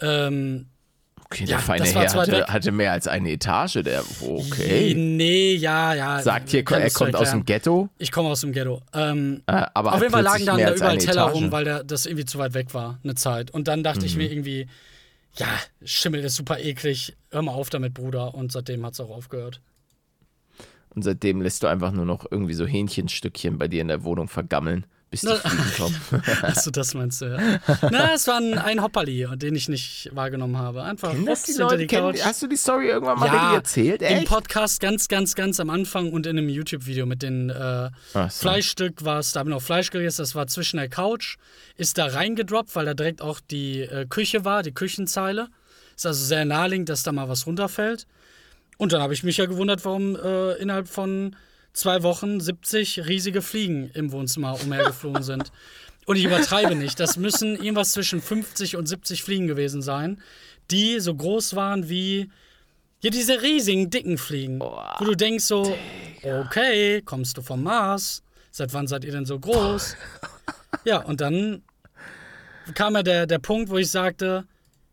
ähm, Okay, Ja, der feine das war Herr hatte, hatte mehr als eine Etage, der, okay. Nee, ja, ja. Sagt hier, er kommt aus dem. Ghetto, Ich komme aus dem Ghetto. Ähm, äh, aber auf jeden Fall lagen dann da überall Teller rum, weil der, das irgendwie zu weit weg war, eine Zeit. Und dann dachte Mhm. ich mir irgendwie, ja, Schimmel ist super eklig, hör mal auf damit, Bruder. Und seitdem hat es auch aufgehört. Und seitdem lässt du einfach nur noch irgendwie so Hähnchenstückchen bei dir in der Wohnung vergammeln, bis die Na- Fliegen kommen. *laughs* Achso, das meinst du, ja. Na, es war ein, ein Hopperli, den ich nicht wahrgenommen habe. Einfach Kennen das die Leute? die Couch. hast du die Story irgendwann mal Ja, erzählt? Im Echt? Podcast ganz, ganz, ganz am Anfang und in einem YouTube-Video mit den äh, so. Fleischstück war es, da haben wir noch Fleisch gegessen, das war zwischen der Couch, ist da reingedroppt, weil da direkt auch die äh, Küche war, die Küchenzeile. Ist also sehr naheliegend, dass da mal was runterfällt. Und dann habe ich mich ja gewundert, warum äh, innerhalb von zwei Wochen 70 riesige Fliegen im Wohnzimmer umhergeflogen *laughs* sind. Und ich übertreibe nicht. Das müssen irgendwas zwischen 50 und 70 Fliegen gewesen sein, die so groß waren wie ja, diese riesigen, dicken Fliegen. wo du denkst so, okay, kommst du vom Mars? Seit wann seid ihr denn so groß? *laughs* ja, und dann kam ja der, der Punkt, wo ich sagte,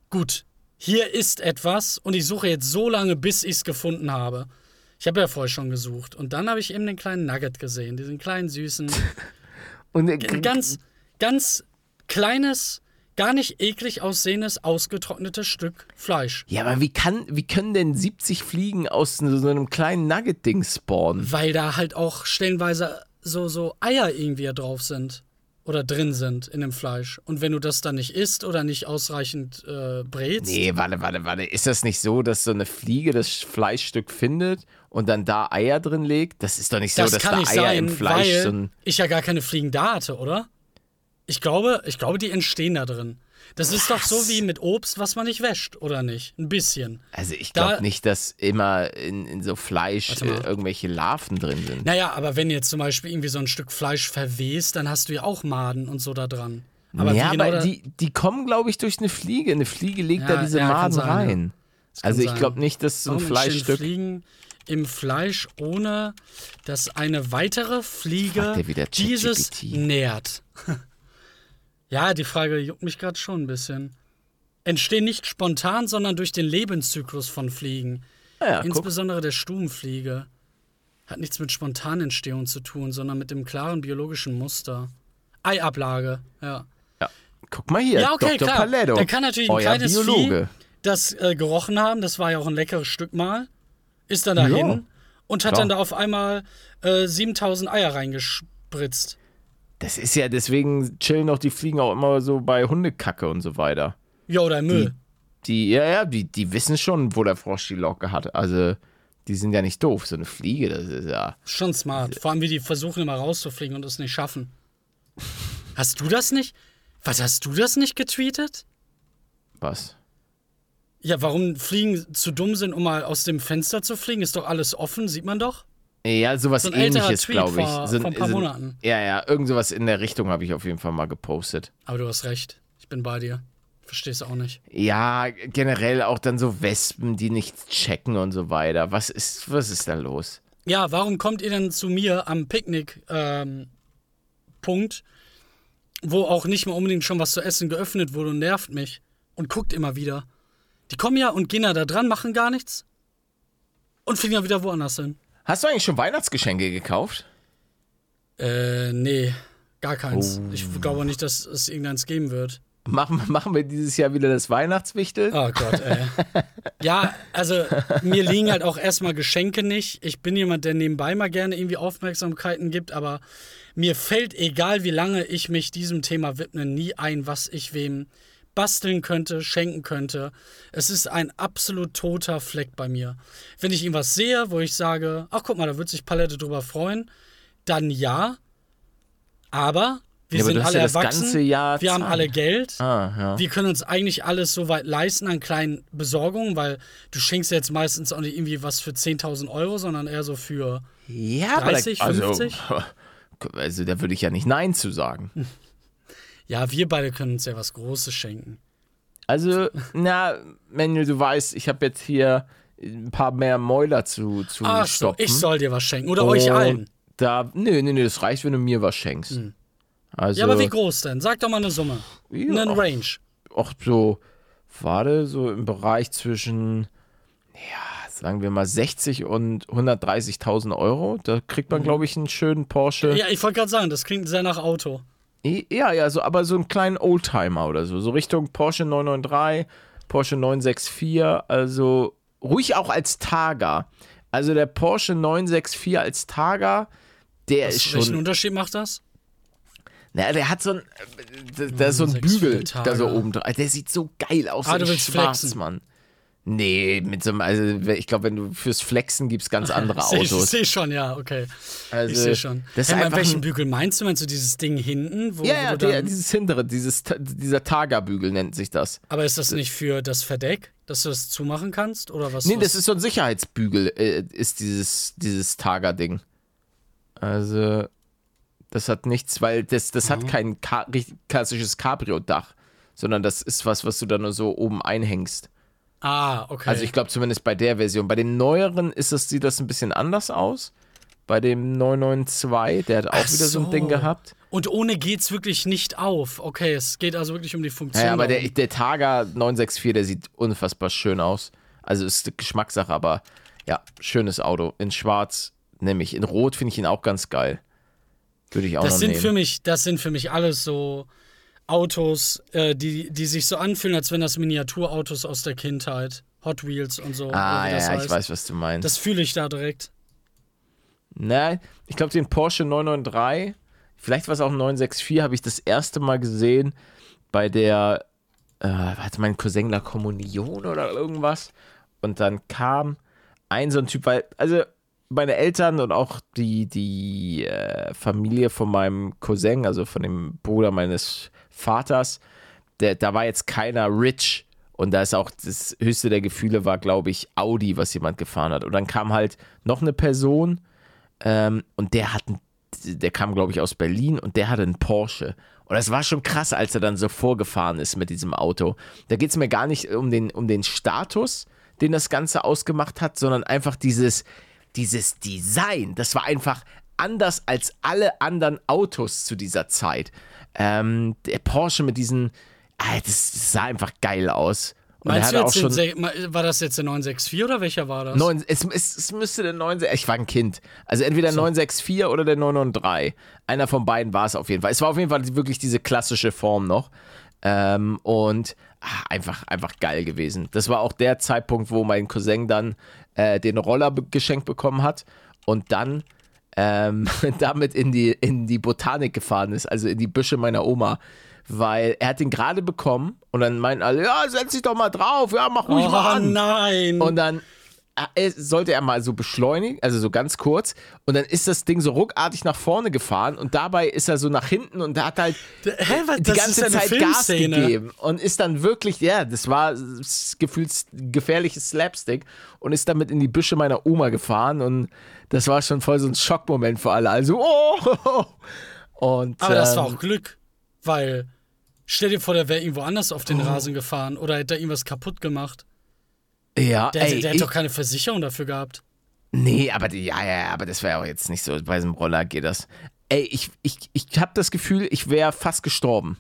gut, hier ist etwas und ich suche jetzt so lange, bis ich es gefunden habe. Ich habe ja vorher schon gesucht. Und dann habe ich eben den kleinen Nugget gesehen, diesen kleinen süßen, *laughs* Und, äh, ein ganz, ganz kleines, gar nicht eklig aussehendes, ausgetrocknetes Stück Fleisch. ja, aber wie, kann, wie können denn 70 Fliegen aus so so einem kleinen Nugget-Ding spawnen? Weil da halt auch stellenweise so, so Eier irgendwie drauf sind. Oder drin sind in dem Fleisch. Und wenn du das dann nicht isst oder nicht ausreichend äh, brätst. Nee, warte, warte, warte. Ist das nicht so, dass so eine Fliege das Fleischstück findet und dann da Eier drin legt? Das ist doch nicht so, das dass da Eier sein, im Fleisch weil so ein. ich ja gar keine Fliegen da hatte, oder? Ich glaube, ich glaube, die entstehen da drin. Das ist doch so wie mit Obst, was man nicht wäscht, oder nicht? Ein bisschen. Also ich Da- glaube nicht, dass immer in, in so Fleisch äh, irgendwelche Larven drin sind. Naja, aber wenn jetzt zum Beispiel irgendwie so ein Stück Fleisch verwest, dann hast du ja auch Maden und so da dran. Aber ja, genau aber da- die, die kommen, glaube ich, durch eine Fliege. Eine Fliege legt Ja, da diese ja, Maden sein, ja. rein. Kann Also ich glaube nicht, dass so ein Warum Fleischstück. Fliegen im Fleisch, ohne dass eine weitere Fliege dieses nährt. *laughs* ja, die Frage juckt mich gerade schon ein bisschen. Entstehen nicht spontan, sondern durch den Lebenszyklus von Fliegen. Ja, guck. Insbesondere der Stubenfliege. Hat nichts mit Spontanentstehung zu tun, sondern mit dem klaren biologischen Muster. Eiablage, ja. Guck mal hier, Ja, okay, Dr. klar. Paletto. Da kann natürlich ein kleines Biologe. Vieh das äh, gerochen haben. Das war ja auch ein leckeres Stück mal. Ist dann dahin Ja, und hat klar. dann da auf einmal äh, 7000 Eier reingespritzt. Das ist ja, deswegen chillen doch die Fliegen auch immer so bei Hundekacke und so weiter. Ja, oder Müll. Die, ja, ja, die, die wissen schon, wo der Frosch die Locke hat. Also, die sind ja nicht doof. So eine Fliege, das ist ja. Schon smart. Vor allem, wie die versuchen immer rauszufliegen und es nicht schaffen. *laughs* Hast du das nicht? Was hast du das nicht getweetet? Was? Ja, warum Fliegen zu dumm sind, um mal aus dem Fenster zu fliegen? Ist doch alles offen, sieht man doch. Ja, sowas So ähnliches, glaube ich. vor- So, vor ein paar Monaten. Ja, ja, irgend sowas in der Richtung habe ich auf jeden Fall mal gepostet. Aber du hast recht. Ich bin bei dir. Verstehst auch nicht. Ja, generell auch dann so Wespen, die nichts checken und so weiter. Was ist, was ist da los? Ja, warum kommt ihr denn zu mir am Picknick ähm, wo auch nicht mal unbedingt schon was zu essen geöffnet wurde und nervt mich und guckt immer wieder. Die kommen ja und gehen ja da dran, machen gar nichts und fliegen ja wieder woanders hin. Hast du eigentlich schon Weihnachtsgeschenke gekauft? Äh, nee, gar keins. Oh. Ich glaube nicht, dass es irgendeins geben wird. Machen, *laughs* machen wir dieses Jahr wieder das Weihnachtswichtel? Oh Gott, ey. ja, also mir liegen halt auch erstmal Geschenke nicht. Ich bin jemand, der nebenbei mal gerne irgendwie Aufmerksamkeiten gibt, aber mir fällt, egal wie lange ich mich diesem Thema widme, nie ein, was ich wem basteln könnte, schenken könnte. Es ist ein absolut toter Fleck bei mir. Wenn ich irgendwas sehe, wo ich sage, ach guck mal, da wird sich Palette drüber freuen, dann ja. Aber wir Ja, aber sind alle ja erwachsen, wir haben alle Geld. Ah, ja. Wir können uns eigentlich alles so weit leisten an kleinen Besorgungen, weil du schenkst jetzt meistens auch nicht irgendwie was für 10.000 Euro, sondern eher so für. Ja, aber 30, da, also, 50? *laughs* also da würde ich ja nicht Nein zu sagen. *laughs* Ja, wir beide können uns ja was Großes schenken. Also, na, Manuel, du weißt, ich habe jetzt hier ein paar mehr Mäuler zu, zu Ach so, stopfen. ich soll dir was schenken. Oder euch allen. Da, nö, nö, nö, das reicht, wenn du mir was schenkst. Also, Hm. Ja, aber wie groß denn? Sag doch mal eine Summe. Ja. Einen Range. auch so, warte, so im Bereich zwischen, ja, sagen wir mal 60 und 130.000 Euro. Da kriegt man, glaube ich, einen schönen Porsche. Mhm. Ja, ich wollte gerade sagen, das klingt sehr nach Auto. Ja, ja, so, aber so einen kleinen Oldtimer oder so. So Richtung Porsche 993, Porsche 964, also ruhig auch als Targa. Also der Porsche 964 als Targa, der ist Was, welchen schon. Unterschied macht das? Naja, der hat so ein. äh, Da, da ist so ein 964 Bügel da so oben dran. Der sieht so geil aus. Ah, so du willst flexen. Schwarzmann. Nee, mit so einem, also ich glaube, wenn du fürs Flexen gibt's ganz andere *laughs* Seh- Ich Autos. sehe schon, ja, okay. Also, ich sehe schon. Das ist hey, einfach welchen ein, Bügel meinst du? Meinst du dieses Ding hinten? Wo, ja, wo der, dann, dieses hintere, dieses, dieser Targa-Bügel nennt sich das. aber ist das nicht für das Verdeck, dass du das zumachen kannst? Oder was? Nee, was? das ist so ein Sicherheitsbügel, äh, ist dieses, dieses Targa-Ding. Also, das hat nichts, weil das, das Mhm. hat kein Ka klassisches Cabrio-Dach, sondern das ist was, was du da nur so oben einhängst. Ah, okay. Also ich glaube zumindest bei der Version. Bei den neueren ist das, sieht das ein bisschen anders aus. Bei dem 992, der hat auch Ach wieder so ein so. Ding gehabt. Und ohne geht's wirklich nicht auf. Okay, es geht also wirklich um die Funktion. Naja, aber der, der Targa 964, der sieht unfassbar schön aus. Also ist Geschmackssache, aber ja, schönes Auto. In schwarz nehme ich. In rot finde ich ihn auch ganz geil. Würde ich auch das noch sind nehmen. für mich, das sind für mich alles so Autos, äh, die, die sich so anfühlen, als wenn das Miniaturautos aus der Kindheit, Hot Wheels und so. ah, ja, das ja, ich heißt. weiß, was du meinst. Das fühle ich da direkt. Nein, ich glaube, den Porsche 993, vielleicht war es auch ein 964, habe ich das erste Mal gesehen bei der, äh, hatte mein Cousin La Kommunion oder irgendwas. Und dann kam ein so ein Typ, weil, also meine Eltern und auch die, die äh, Familie von meinem Cousin, also von dem Bruder meines Vaters, der, da war jetzt keiner rich. Und da ist auch das höchste der Gefühle war, glaube ich, Audi, was jemand gefahren hat. Und dann kam halt noch eine Person ähm, und der hat, der kam, glaube ich, aus Berlin und der hatte einen Porsche. Und das war schon krass, als er dann so vorgefahren ist mit diesem Auto. Da geht es mir gar nicht um den, um den Status, den das Ganze ausgemacht hat, sondern einfach dieses, dieses Design. Das war einfach anders als alle anderen Autos zu dieser Zeit. Ähm, der Porsche mit diesen, ah, das sah einfach geil aus. Und Meinst du er jetzt hatte schon. War das jetzt der 964 oder welcher war das? Neun, es, es, es müsste der 964, ich war ein Kind. Also entweder der 964 oder der 993. Einer von beiden war es auf jeden Fall. Es war auf jeden Fall wirklich diese klassische Form noch. Ähm, und ah, einfach, einfach geil gewesen. Das war auch der Zeitpunkt, wo mein Cousin dann äh, den Roller be geschenkt bekommen hat und dann ähm, *laughs* damit in die, in die Botanik gefahren ist, also in die Büsche meiner Oma. Weil er hat den gerade bekommen und dann meinten alle, ja, setz dich doch mal drauf, ja, mach ruhig oh mal an. nein. Und dann sollte er mal so beschleunigen, also so ganz kurz. Und dann ist das Ding so ruckartig nach vorne gefahren und dabei ist er so nach hinten und hat halt Hä, was, die ganze Zeit Gas gegeben und ist dann wirklich, ja, das war gefühlt gefährliches Slapstick und ist damit in die Büsche meiner Oma gefahren und das war schon voll so ein Schockmoment für alle. Also, oh! Und, Aber das war ähm, auch Glück, weil stell dir vor, der wäre irgendwo anders auf den Rasen gefahren oder hätte da irgendwas kaputt gemacht. Ja, Der, ey, der hätte doch keine Versicherung dafür gehabt. Nee, aber ja, ja, aber das wäre auch jetzt nicht so. Bei diesem Roller geht das. Ey, ich, ich, ich habe das Gefühl, ich wäre fast gestorben.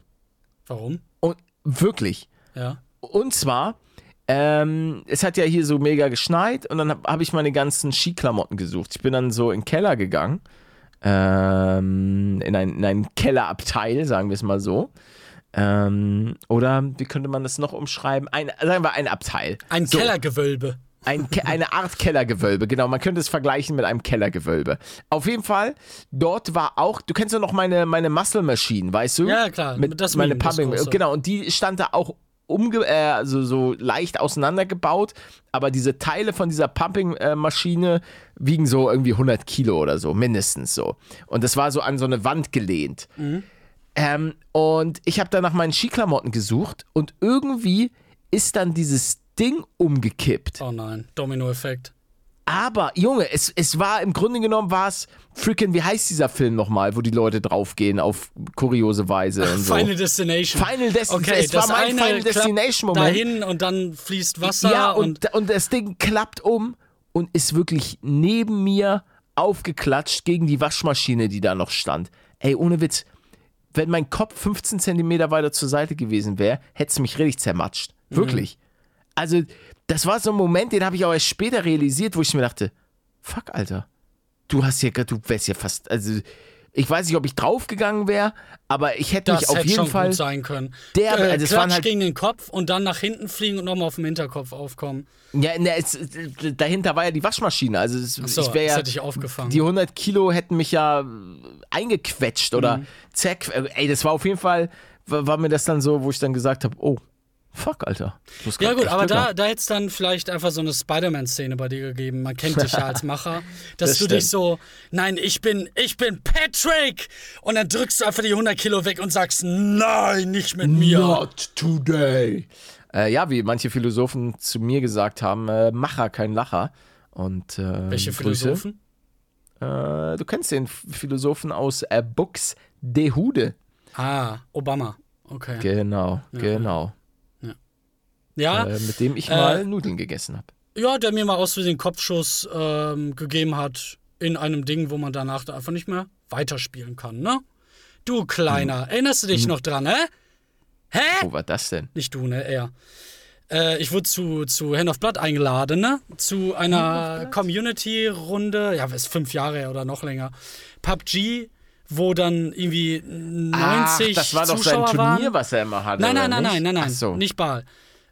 Warum? Und wirklich. Ja. Und zwar, ähm, es hat ja hier so mega geschneit und dann habe hab ich meine ganzen Skiklamotten gesucht. Ich bin dann so in den Keller gegangen. Ähm, in, ein, in ein Kellerabteil, sagen wir es mal so. Ähm, oder wie könnte man das noch umschreiben? Ein, sagen wir ein Abteil. Ein So. Kellergewölbe. Ein, Ke- eine Art Kellergewölbe, genau. Man könnte es vergleichen mit einem Kellergewölbe. Auf jeden Fall, dort war auch, du kennst ja noch meine, meine Muscle Machine, weißt du? Ja, klar, Mit das meine Pumping, genau. Und die stand da auch umge äh, also so leicht auseinandergebaut, aber diese Teile von dieser Pumping-Maschine wiegen so irgendwie 100 Kilo oder so, mindestens so. Und das war so an so eine Wand gelehnt. Ähm, und ich habe dann nach meinen Skiklamotten gesucht und irgendwie ist dann dieses Ding umgekippt. Oh nein, Domino-Effekt. Aber, Junge, es, es war im Grunde genommen war es freaking, wie heißt dieser Film nochmal, wo die Leute draufgehen auf kuriose Weise und *laughs* so. Final Destination. Final Destination. Okay, es war mein Final Destination Moment. Dahin und dann fließt Wasser ja, und, und, und das Ding klappt um und ist wirklich neben mir aufgeklatscht gegen die Waschmaschine, die da noch stand. Ey, ohne Witz, wenn mein Kopf 15 Zentimeter weiter zur Seite gewesen wäre, hätte es mich richtig zermatscht. Wirklich. Also, das war so ein Moment, den habe ich auch erst später realisiert, wo ich mir dachte, fuck, Alter, du hast hier, du wärst ja fast, also, ich weiß nicht, ob ich draufgegangen wäre, aber ich hätte das mich auf hätte jeden schon Fall. gut sein können. Der- äh, also Klatsch halt- gegen den Kopf und dann nach hinten fliegen und nochmal auf dem Hinterkopf aufkommen. Ja, ne, es, dahinter war ja die Waschmaschine. Also es, Achso, ich wär das ja, hätte ich aufgefangen. die 100 Kilo hätten mich ja eingequetscht oder Mhm. zack. Ey, das war auf jeden Fall, war, war mir das dann so, wo ich dann gesagt habe, oh, fuck, Alter. Ja gut, aber da, da hätte es dann vielleicht einfach so eine Spider-Man-Szene bei dir gegeben. Man kennt dich ja als Macher. *laughs* Dass Das du dich stimmt. so, nein, ich bin, ich bin Patrick! Und dann drückst du einfach die 100 Kilo weg und sagst, nein, nicht mit mir. Not today. Äh, ja, wie manche Philosophen zu mir gesagt haben, äh, Macher, kein Lacher. Und äh, Welche Grüße. Philosophen? Äh, du kennst den Philosophen aus äh, Bux de Hude. Ah, Obama. Okay. Genau, genau. Ja, Äh, mit dem ich Äh, mal Nudeln gegessen habe. ja, der mir mal aus Versehen Kopfschuss ähm, gegeben hat in einem Ding, wo man danach da einfach nicht mehr weiterspielen kann, ne? Du Kleiner, erinnerst du dich noch dran, hä? Hä? Wo war das denn? Nicht du, ne? Er. Äh, ich wurde zu, zu Hand of Blood eingeladen, ne? Zu einer Community-Runde, ja, ist fünf Jahre her oder noch länger. PUBG, wo dann irgendwie 90 Ach, das war doch Zuschauer sein Turnier, waren. was er immer hatte. Nein, oder nein, nein, nicht? nein, nein, nein, Ach so. nicht Ball.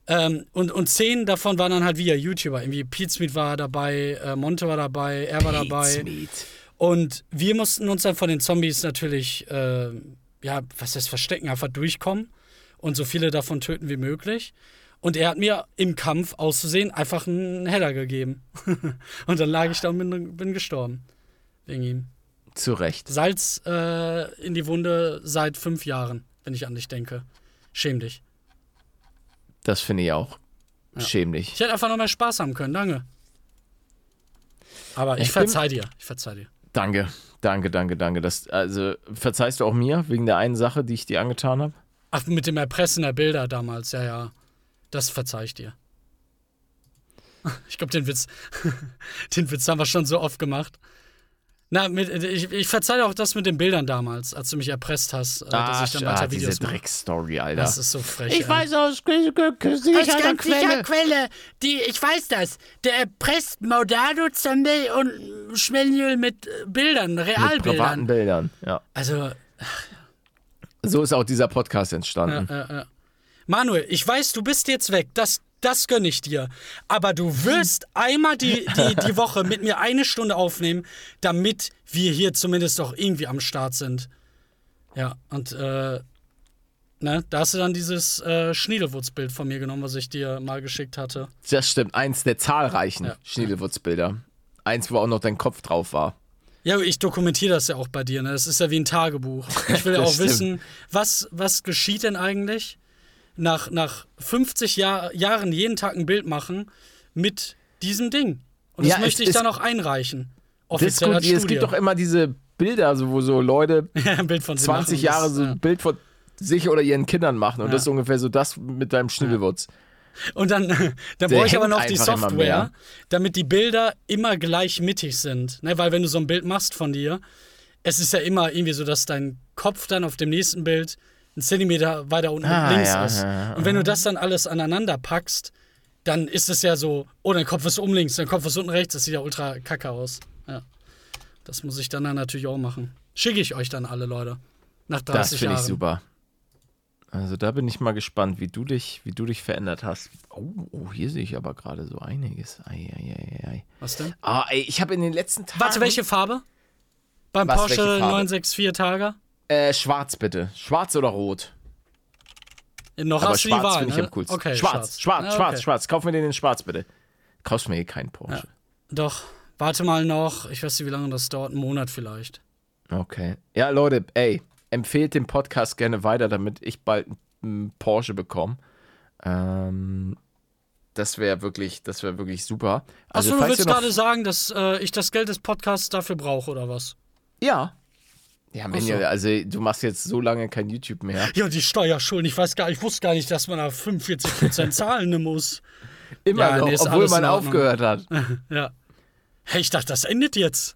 Ähm, und, und zehn davon waren dann halt via YouTuber. Irgendwie Pete Smith war dabei, äh, Monte war dabei, er war dabei. Pete Und wir mussten uns dann von den Zombies natürlich, äh, ja, was heißt verstecken, einfach durchkommen und so viele davon töten wie möglich. Und er hat mir im Kampf auszusehen einfach einen Header gegeben. *laughs* und dann lag ich da und bin, bin gestorben. Wegen ihm. Zu Recht. Salz äh, in die Wunde seit fünf Jahren, wenn ich an dich denke. Schäm dich. Das finde ich auch schämlich. Ich hätte einfach noch mehr Spaß haben können, danke. Aber ich, Ich verzeih dir. Ich verzeih dir. Danke, danke, danke, danke. Das, also, verzeihst du auch mir wegen der einen Sache, die ich dir angetan habe? Ach, mit dem Erpressen der Bilder damals, ja, ja. Das verzeih ich dir. Ich glaube, den Witz, *laughs* den Witz haben wir schon so oft gemacht. Na, mit, ich, ich verzeih dir auch das mit den Bildern damals, als du mich erpresst hast, äh, dass ich dann ah, weiter diese Videos mache. Dreckstory, Alter. Das ist so frech. ey. aus Aus ganz sicher Quelle. Die, ich weiß das. Der erpresst Maudado, Zombie und Schmelnjöl mit äh, Bildern, mit privaten Realbildern. Bildern, ja. Also, So ist auch dieser Podcast entstanden. Ja, ja, ja. Manuel, ich weiß, du bist jetzt weg. Das, das gönne ich dir. Aber du wirst einmal die, die, die Woche mit mir eine Stunde aufnehmen, damit wir hier zumindest doch irgendwie am Start sind. Ja, und äh, ne, da hast du dann dieses äh, Schniedelwurzbild von mir genommen, was ich dir mal geschickt hatte. Das stimmt, eins der zahlreichen Ja. Schniedelwurzbilder. Eins, wo auch noch dein Kopf drauf war. Ja, ich dokumentiere das ja auch bei dir, ne? Das ist ja wie ein Tagebuch. Ich will *laughs* ja auch stimmt. wissen, was, was geschieht denn eigentlich nach, nach 50 Jahr, Jahren jeden Tag ein Bild machen mit diesem Ding. Und das Ja, möchte ich dann auch einreichen. Offiziell als Es gibt doch immer diese Bilder, so, wo so Leute *laughs* Ja, ein Bild von sie 20 machen. Jahre Das, so ein Bild von sich oder ihren Kindern machen. Und Ja. das ist ungefähr so das mit deinem Schniedelwurz. Und dann, *laughs* dann brauche ich aber noch die Software, damit die Bilder immer gleich mittig sind. Ne? Weil wenn du so ein Bild machst von dir, es ist ja immer irgendwie so, dass dein Kopf dann auf dem nächsten Bild einen Zentimeter weiter unten Ah, links ja, ist. ja. Und wenn du das dann alles aneinander packst, dann ist es ja so, oh, dein Kopf ist oben links, dein Kopf ist unten rechts, das sieht ja ultra kacke aus. Ja. Das muss ich dann, dann natürlich auch machen. Schicke ich euch dann alle, Leute. Nach 30 Das finde Jahren. ich super. Also da bin ich mal gespannt, wie du dich, wie du dich verändert hast. Oh, oh hier sehe ich aber gerade so einiges. Ei, ei, ei, ei. Was denn? Ah, ey, ich habe in den letzten Tagen. Warte, welche Farbe? Beim Was, Porsche Farbe? 964 Targa? Äh, schwarz bitte. Schwarz oder rot? Noch aber hast du die schwarz Wahl, finde ich ne? am coolsten. Okay, schwarz, schwarz, Ja, schwarz, okay. schwarz. Kauf mir den in schwarz bitte. Kaufst mir hier keinen Porsche. Doch, warte mal noch. Ich weiß nicht, wie lange das dauert. Einen Monat vielleicht. Okay. Ja, Leute, ey, empfehlt den Podcast gerne weiter, damit ich bald einen Porsche bekomme. Ähm, das wäre wirklich, das wäre wirklich super. Also, Achso, du willst gerade sagen, dass äh, ich das Geld des Podcasts dafür brauche, oder was? Ja. Ja, Ach so. also du machst jetzt so lange kein YouTube mehr. Ja, die Steuerschulden. Ich weiß gar ich wusste gar nicht, dass man da 45% *laughs* zahlen muss. Immer Ja, noch, nee, obwohl man aufgehört hat. *laughs* Ja. Hey, ich dachte, das endet jetzt.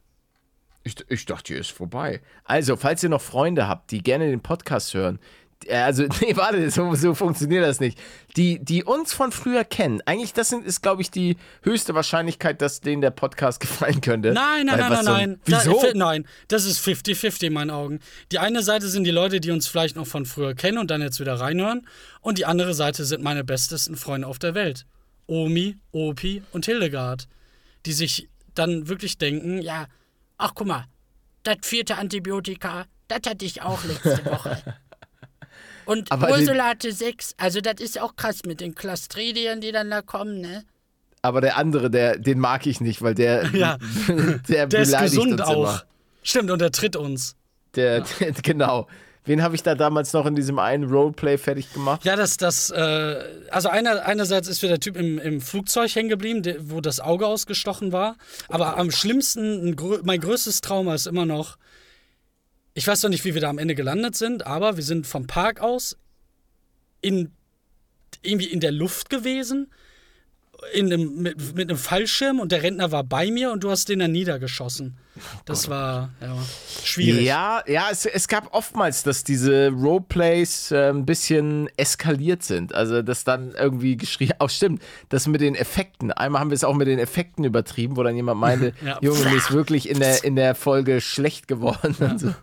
Ich, ich dachte, hier ist vorbei. Also, falls ihr noch Freunde habt, die gerne den Podcast hören, also, *laughs* nee, warte, so, so funktioniert das nicht. Die, die uns von früher kennen, eigentlich, das sind, ist, glaube ich, die höchste Wahrscheinlichkeit, dass denen der Podcast *laughs* gefallen könnte. Nein, nein, Weil nein, nein, so ein- nein. Wieso? Da, nein, das ist 50-50 in meinen Augen. Die eine Seite sind die Leute, die uns vielleicht noch von früher kennen und dann jetzt wieder reinhören. Und die andere Seite sind meine bestesten Freunde auf der Welt. Omi, Opi und Hildegard. Die sich dann wirklich denken, ja, Ach, guck mal. Das vierte Antibiotika, das hatte ich auch letzte *laughs* Woche. Und Aber den- Ursulate 6, also das ist auch krass mit den Clostridien, die dann da kommen, ne? Aber der andere, der, den mag ich nicht, weil der, *laughs* *laughs* Ja. der, der ist gesund uns auch. Immer. Stimmt, und er tritt uns. Der, der, *laughs* genau. Wen habe ich da damals noch in diesem einen Roleplay fertig gemacht? Ja, das, das, äh, also einer, einerseits ist mir der Typ im, im Flugzeug hängen geblieben, wo das Auge ausgestochen war. Aber am schlimmsten, ein mein größtes Trauma ist immer noch, ich weiß noch nicht, wie wir da am Ende gelandet sind, aber wir sind vom Park aus in, irgendwie in der Luft gewesen, in einem, mit, mit einem Fallschirm und der Rentner war bei mir und du hast den dann niedergeschossen. Das war, ja, schwierig. Ja, ja, es, es gab oftmals, dass diese Roleplays äh, ein bisschen eskaliert sind. Also, dass dann irgendwie geschrien, auch *laughs* stimmt, das mit den Effekten. Einmal haben wir es auch mit den Effekten übertrieben, wo dann jemand meinte, *laughs* Ja. Junge, mir ist wirklich in der, in der Folge schlecht geworden. Und so.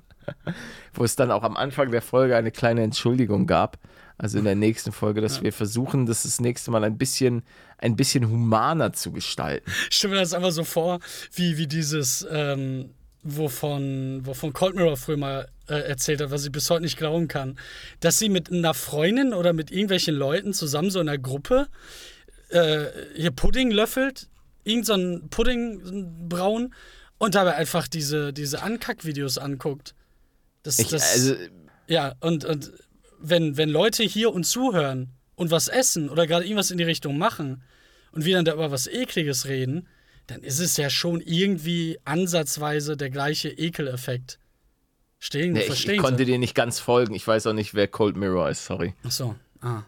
*laughs* Wo es dann auch am Anfang der Folge eine kleine Entschuldigung gab. Also in der nächsten Folge, dass wir versuchen, das das nächste Mal ein bisschen, ein bisschen humaner zu gestalten. Ich stelle mir das einfach so vor, wie, wie dieses, ähm, wovon, wovon Cold Mirror früher mal äh, erzählt hat, was ich bis heute nicht glauben kann. Dass sie mit einer Freundin oder mit irgendwelchen Leuten zusammen so in einer Gruppe äh, hier Pudding löffelt, irgend so Pudding braun und dabei einfach diese, diese Ankack-Videos anguckt. Das, Ich, das, also, ja, und, und wenn, wenn Leute hier uns zuhören und was essen oder gerade irgendwas in die Richtung machen und wir dann da über was Ekliges reden, dann ist es ja schon irgendwie ansatzweise der gleiche Ekeleffekt. Stehen, Nee, ich, verstehen ich konnte dir nicht ganz folgen. Ich weiß auch nicht, wer Cold Mirror ist, sorry. Ach so, ah.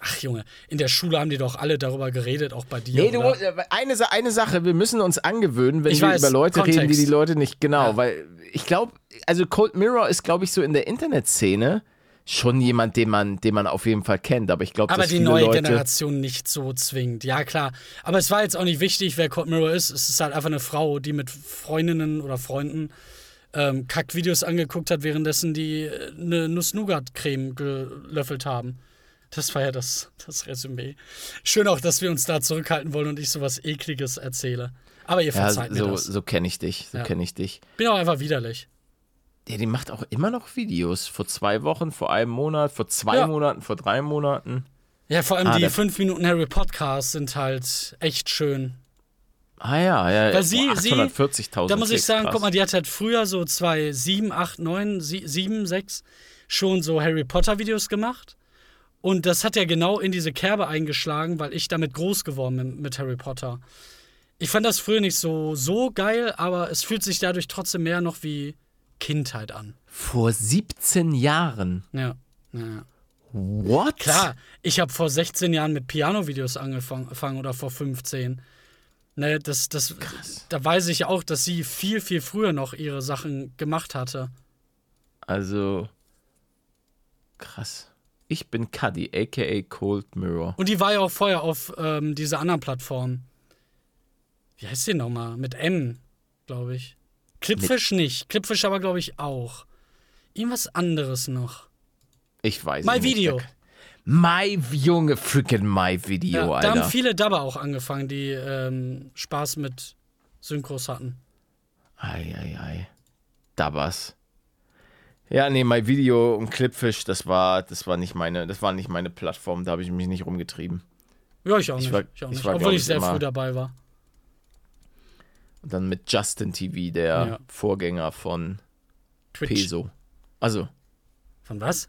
Ach Junge, in der Schule haben die doch alle darüber geredet, auch bei dir. Nee, du, äh, eine, eine Sache, wir müssen uns angewöhnen, wenn Ich wir weiß, über Leute reden, die Kontext. die Leute nicht genau, Ja. weil ich glaube, also Cold Mirror ist, glaube ich, so in der Internetszene schon jemand, den man, den man auf jeden Fall kennt, aber ich glaube, Aber dass die neue Leute, Generation nicht so zwingend. Ja, klar. Aber es war jetzt auch nicht wichtig, wer Cold Mirror ist. Es ist halt einfach eine Frau, die mit Freundinnen oder Freunden ähm, Kackvideos angeguckt hat, währenddessen die äh, eine Nuss-Nougat-Creme gelöffelt haben. Das war ja das, das Resümee. Schön auch, dass wir uns da zurückhalten wollen und ich sowas Ekliges erzähle. Aber ihr ja, verzeiht mir so, das. so kenne ich dich, so Ja. kenne ich dich. Bin auch einfach widerlich. Ja, die macht auch immer noch Videos. Vor zwei Wochen, vor einem Monat, vor zwei Ja. Monaten, vor drei Monaten. Ja, vor allem Ah, die der- 5 Minuten Harry Podcasts sind halt echt schön. Ah ja, ja. Weil sie- boah, sie- 840.000 Da muss ich sagen, krass. guck mal, die hat halt früher so zwei, sieben, acht, neun, sie- sieben, sechs schon so Harry Potter Videos gemacht. Und das hat ja genau in diese Kerbe eingeschlagen, weil ich damit groß geworden bin mit Harry Potter. Ich fand das früher nicht so, so geil, aber es fühlt sich dadurch trotzdem mehr noch wie Kindheit an. Vor 17 Jahren. Ja. ja. What? Klar, ich habe vor 16 Jahren mit Piano-Videos angefangen oder vor 15. Ne, das, das, da weiß ich auch, dass sie viel, viel früher noch ihre Sachen gemacht hatte. Also, krass. Ich bin Cuddy, aka Cold Mirror. Und die war ja auch vorher auf ähm, dieser anderen Plattform. Wie heißt die nochmal? Mit M, glaube ich. Clipfish nicht. Clipfish aber, glaube ich, auch. Irgendwas anderes noch. Ich weiß My nicht. Video. My Junge, freaking My Video, Ja, da Alter. haben viele Dabber auch angefangen, die ähm, Spaß mit Synchros hatten. Ei, ei. Da war's. Ja, nee, My Video und Clipfish, das war, das war nicht meine, das war nicht meine Plattform, da habe ich mich nicht rumgetrieben. Ja, ich auch Ich nicht. war- ich auch ich nicht. war, Obwohl ich sehr früh dabei war. Und dann mit Justin TV, der Ja. Vorgänger von Twitch. Peso. Also, Von was?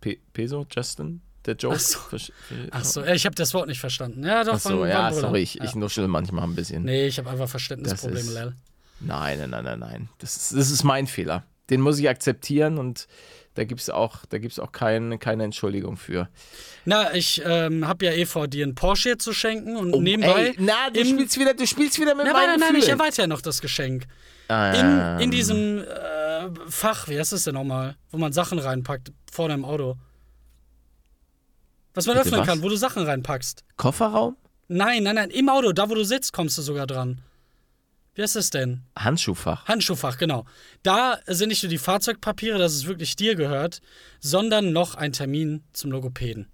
Pe Peso, Justin? Der Joke? Ach so. Versch- Ach so, ich habe das Wort nicht verstanden. Ja, doch, Ach so, von ja, sorry, ich, ja. ich nuschel manchmal ein bisschen. Nee, ich habe einfach Verständnisprobleme, Lel. Nein, nein, nein, nein, nein. Das das ist mein Fehler. Den muss ich akzeptieren und da gibt es auch, da gibt's auch kein, keine Entschuldigung für. Na, ich ähm, habe ja eh vor, dir einen Porsche zu schenken und nebenbei. Oh, Ey, na, du im- spielst wieder, du spielst wieder mit Nein, nein, meinen nein, ich erweitere ja noch das Geschenk. Ähm, In, in diesem äh, Fach, wie heißt das denn nochmal? Wo man Sachen reinpackt, vorne im Auto. Was man Bitte öffnen was? kann, wo du Sachen reinpackst. Kofferraum? Nein, nein, nein, im Auto, da wo du sitzt, kommst du sogar dran. Wie heißt das denn? Handschuhfach. Handschuhfach, genau. Da sind nicht nur die Fahrzeugpapiere, dass es wirklich dir gehört, sondern noch ein Termin zum Logopäden.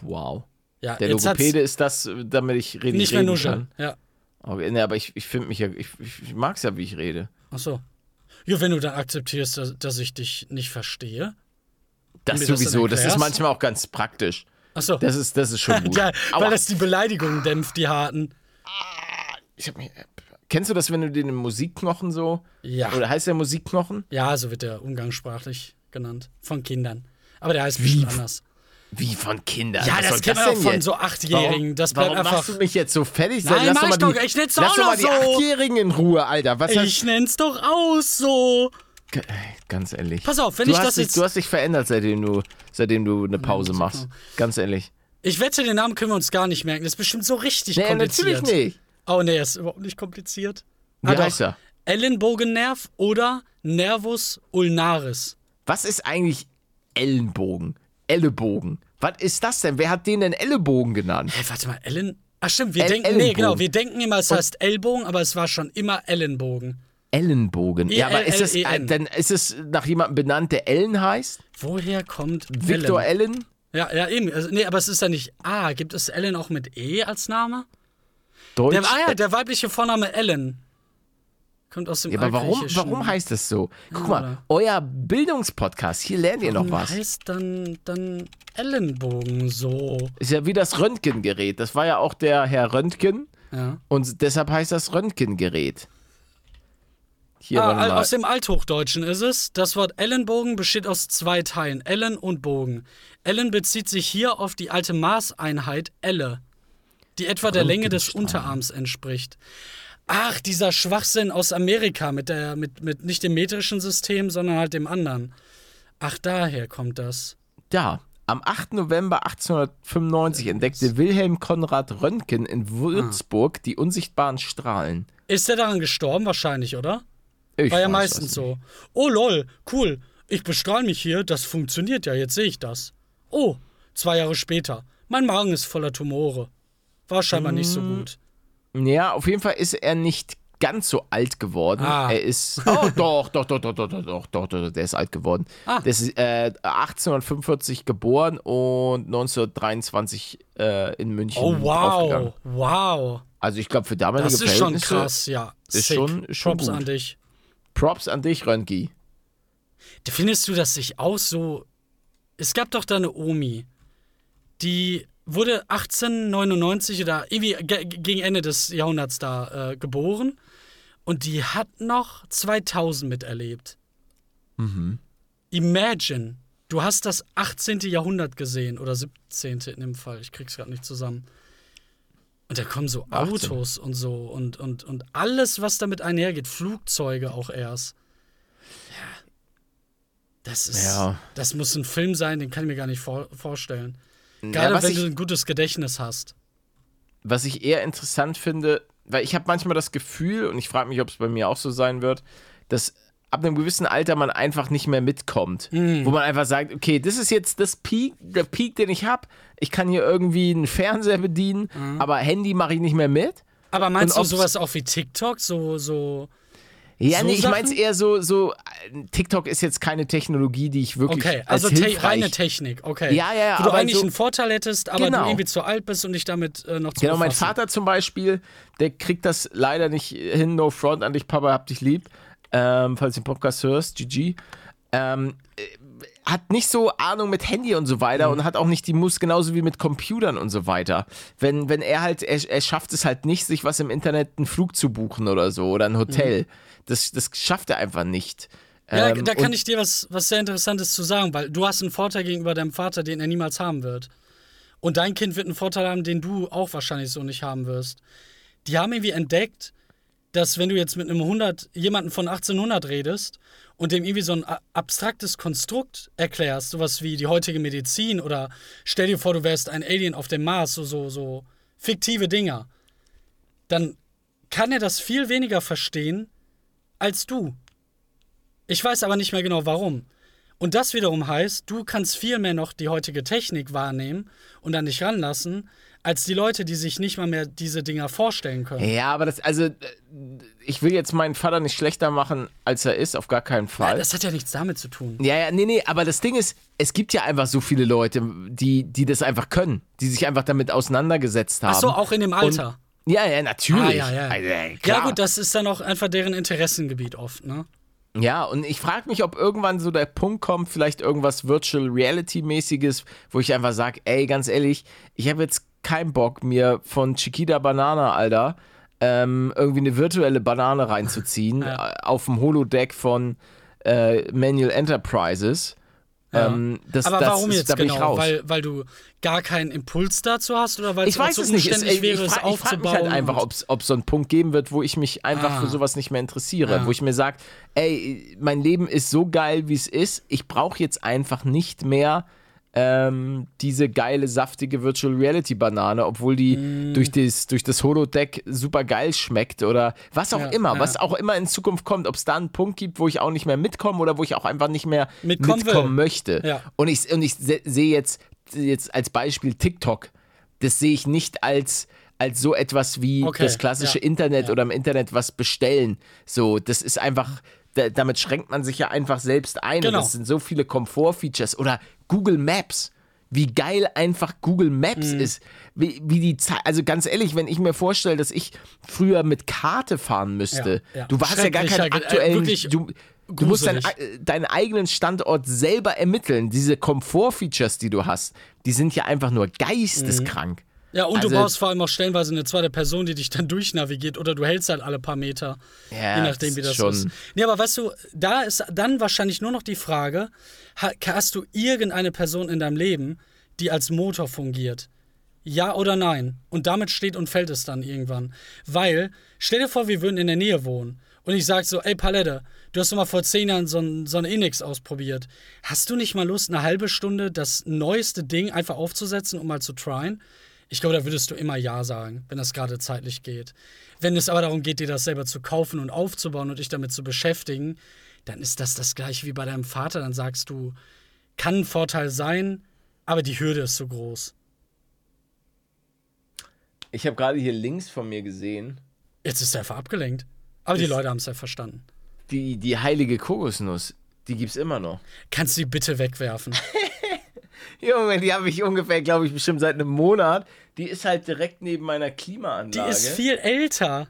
Wow. Ja, Der Logopäde ist das, damit ich reden, nicht mehr reden nuscheln. kann. Ja. Okay, ne, aber ich, ich finde mich ja, ich, ich, mag es ja, wie ich rede. Ach so. Ja, wenn du dann akzeptierst, dass, dass ich dich nicht verstehe. Das mir das sowieso, das, ist manchmal auch ganz praktisch. Ach so. Das ist, das ist schon *laughs* gut. ja, weil das die Beleidigungen dämpft, die harten. Ich hab mich, kennst du das, wenn du den Musikknochen so? Ja. Oder heißt der Musikknochen? Ja, so wird der umgangssprachlich genannt. Von Kindern. Aber der heißt bestimmt anders. Wie von Kindern? Ja, Was das kennt man auch von jetzt? so Achtjährigen. Das bleibt Warum einfach. machst du mich jetzt so fertig? Nein, lass mach ich doch- die, ich nenn's lass doch mal die so. Achtjährigen in Ruhe, Alter. Was ich nenn's doch aus so. Ganz ehrlich. Pass auf, wenn du ich das dich, jetzt- Du hast dich verändert, seitdem du, seitdem du eine Pause machst. Ganz ehrlich. Ich wette, den Namen können wir uns gar nicht merken. Das ist bestimmt so richtig Nee, kompliziert. natürlich nicht. Oh, nee, ist überhaupt nicht kompliziert. Wie Ah, heißt er? Ellenbogennerv oder Nervus ulnaris. Was ist eigentlich Ellenbogen? Ellenbogen. Was ist das denn? Wer hat den denn Ellenbogen genannt? Hey, warte mal, Ellen. Ach stimmt, wir El- denken, nee, Ellenbogen. genau, wir denken immer, es heißt Ellbogen, aber es war schon immer Ellenbogen. Ellenbogen. Ja, aber ist es, äh, dann ist es nach jemandem benannt, der Ellen heißt? Woher kommt Victor Ellen? Ellen? Ja, ja, eben. Also, nee, aber es ist ja nicht A. Gibt es Ellen auch mit E als Name? Deutsch? Der, ah ja, der weibliche Vorname Ellen. Kommt aus dem Ja, aber warum, warum heißt das so? Guck Ja, mal, euer Bildungspodcast, hier lernt ihr noch Warum was. heißt dann, dann Ellenbogen so? Ist ja wie das Röntgengerät. Das war ja auch der Herr Röntgen Ja. und deshalb heißt das Röntgengerät. Hier, Ah, mal. aus dem Althochdeutschen ist es. Das Wort Ellenbogen besteht aus zwei Teilen, Ellen und Bogen. Ellen bezieht sich hier auf die alte Maßeinheit Elle, die etwa der Länge des Unterarms entspricht. Ach, dieser Schwachsinn aus Amerika mit der mit, mit nicht dem metrischen System, sondern halt dem anderen. Ach, daher kommt das. Da. Am 8. November 1895 entdeckte Wilhelm Konrad Röntgen in Würzburg die unsichtbaren Strahlen. Ist er daran gestorben? Wahrscheinlich, oder? Ich War ja meistens so. Oh lol, cool. Ich bestrahle mich hier, das funktioniert ja, jetzt sehe ich das. Oh, zwei Jahre später. Mein Magen ist voller Tumore. War scheinbar nicht so Mm. gut. Ja, auf jeden Fall ist er nicht ganz so alt geworden. Ah. Er ist. *laughs* Oh, doch, doch, doch, doch, doch, doch, doch, doch, doch, der ist alt geworden. Ah. Der ist äh, 1845 geboren und 1923 äh, in München Oh wow, wow. Also ich glaube, für damalige Das ist schon krass, ja. ist Sick. schon- schon Props gut. an dich. Props an dich, Röntgi. Findest du, dass sich auch so. Es gab doch da eine Omi, die wurde 1899 oder irgendwie ge- gegen Ende des Jahrhunderts da äh, geboren und die hat noch 2000 miterlebt. Mhm. Imagine, du hast das 18. Jahrhundert gesehen oder 17. in dem Fall, ich krieg's gerade nicht zusammen. Und da kommen so 18. Autos und so und, und, und alles, was damit einhergeht, Flugzeuge auch erst. Ja. Das ist. Ja. Das muss ein Film sein, den kann ich mir gar nicht vor, vorstellen. Ja, Gerade was wenn ich- du ein gutes Gedächtnis hast. was ich eher interessant finde, weil ich habe manchmal das Gefühl, und ich frage mich, ob es bei mir auch so sein wird, dass ab einem gewissen Alter man einfach nicht mehr mitkommt. Mhm. Wo man einfach sagt, okay, das ist jetzt das Peak, der Peak, den ich habe. Ich kann hier irgendwie einen Fernseher bedienen, Mhm. aber Handy mache ich nicht mehr mit. Aber meinst Und du sowas auch wie TikTok? So, so. Ja, So nee, ich meine es eher so, so, äh, TikTok ist jetzt keine Technologie, die ich wirklich Okay, als also te reine Technik, okay. Ja, ja, ja, Wo du aber eigentlich so- einen Vorteil hättest, aber Genau. du irgendwie zu alt bist und dich damit äh, noch zu Genau, mein befassen. Vater zum Beispiel, der kriegt das leider nicht hin. No front an dich, Papa, hab dich lieb. Ähm, falls du den Podcast hörst, GG. Ähm, äh, hat nicht so Ahnung mit Handy und so weiter Mhm. und hat auch nicht die Mus, genauso wie mit Computern und so weiter. Wenn, wenn er halt, er, er schafft es halt nicht, sich was im Internet, einen Flug zu buchen oder so oder ein Hotel. Das, das schafft er einfach nicht. Ja, Ähm, da kann ich dir was, was sehr Interessantes zu sagen, weil du hast einen Vorteil gegenüber deinem Vater, den er niemals haben wird. Und dein Kind wird einen Vorteil haben, den du auch wahrscheinlich so nicht haben wirst. Die haben irgendwie entdeckt, dass wenn du jetzt mit einem 100, jemanden von 1800 redest und dem irgendwie so ein abstraktes Konstrukt erklärst, sowas wie die heutige Medizin oder stell dir vor, du wärst ein Alien auf dem Mars, so, so, so fiktive Dinger, dann kann er das viel weniger verstehen als du. Ich weiß aber nicht mehr genau warum. Und das wiederum heißt, du kannst viel mehr noch die heutige Technik wahrnehmen und an dich ranlassen, als die Leute, die sich nicht mal mehr diese Dinger vorstellen können. Ja, aber das, also, ich will jetzt meinen Vater nicht schlechter machen, als er ist, auf gar keinen Fall. Nein, das hat ja nichts damit zu tun. Ja, ja, nee, nee, aber das Ding ist, es gibt ja einfach so viele Leute, die, die das einfach können, die sich einfach damit auseinandergesetzt haben. Ach so, auch in dem Alter. Und, ja, ja, natürlich. Ah, ja, ja. Also, ja, gut, das ist dann auch einfach deren Interessengebiet oft, ne? Ja, und ich frage mich, ob irgendwann so der Punkt kommt, vielleicht irgendwas Virtual Reality mäßiges, wo ich einfach sage, ey, ganz ehrlich, ich habe jetzt keinen Bock, mir von Chiquita Banana, Alter, ähm, irgendwie eine virtuelle Banane reinzuziehen *laughs* äh, auf dem Holodeck von äh, Manual Enterprises. Ähm, das, Aber das warum ist, jetzt da ich genau? raus. Weil, weil du gar keinen Impuls dazu hast oder weil ich weiß so es nicht. Es, ich wäre, ich es frage frag mich aufzubauen? halt einfach, ob es so einen Punkt geben wird, wo ich mich einfach Ah. für sowas nicht mehr interessiere. Ja. Wo ich mir sage, ey, mein Leben ist so geil, wie es ist. Ich brauche jetzt einfach nicht mehr ähm, diese geile, saftige Virtual Reality Banane, obwohl die Mm. durch, das, durch das Holodeck super geil schmeckt oder was auch Ja, immer, ja. was auch immer in Zukunft kommt, ob es da einen Punkt gibt, wo ich auch nicht mehr mitkomme oder wo ich auch einfach nicht mehr Mitkommen mitkommen möchte. Ja. Und ich, und ich se- sehe jetzt, jetzt als Beispiel TikTok. Das sehe ich nicht als, als so etwas wie Okay, das klassische ja, Internet ja. oder im Internet was bestellen. So, das ist einfach, da, damit schränkt man sich ja einfach selbst ein. Genau. Und das sind so viele Komfortfeatures. Oder Google Maps. Wie geil einfach Google Maps Mhm. ist. Wie, wie die Zeit, also ganz ehrlich, wenn ich mir vorstelle, dass ich früher mit Karte fahren müsste, Ja, ja. du hast ja gar Ge- äh, aktuellen, wirklich du, du musst äh, deinen eigenen Standort selber ermitteln. Diese Komfortfeatures, die du hast, die sind ja einfach nur geisteskrank. Ja, und du Also- brauchst vor allem auch stellenweise eine zweite Person, die dich dann durchnavigiert oder du hältst halt alle paar Meter. Ja, je nachdem, wie das schon. ist. Nee, aber weißt du, da ist dann wahrscheinlich nur noch die Frage, ha- hast du irgendeine Person in deinem Leben, die als Motor fungiert? Ja oder nein? Und damit steht und fällt es dann irgendwann. Weil, stell dir vor, wir würden in der Nähe wohnen. Und ich sag so, ey Palette, du hast doch mal vor zehn Jahren so ein, so ein Enix ausprobiert. Hast du nicht mal Lust, eine halbe Stunde das neueste Ding einfach aufzusetzen, um mal zu tryen? Ich glaube, da würdest du immer Ja sagen, wenn das gerade zeitlich geht. Wenn es aber darum geht, dir das selber zu kaufen und aufzubauen und dich damit zu beschäftigen, dann ist das das gleiche wie bei deinem Vater. Dann sagst du, kann ein Vorteil sein, aber die Hürde ist so groß. Ich habe gerade hier links von mir gesehen, Jetzt ist er einfach abgelenkt. Aber die Leute haben es ja verstanden. die, die heilige Kokosnuss, die gibt's immer noch. Kannst du die bitte wegwerfen? *laughs* Junge, die habe ich ungefähr, glaube ich, bestimmt seit einem Monat. Die ist halt direkt neben meiner Die Klimaanlage. ist viel älter.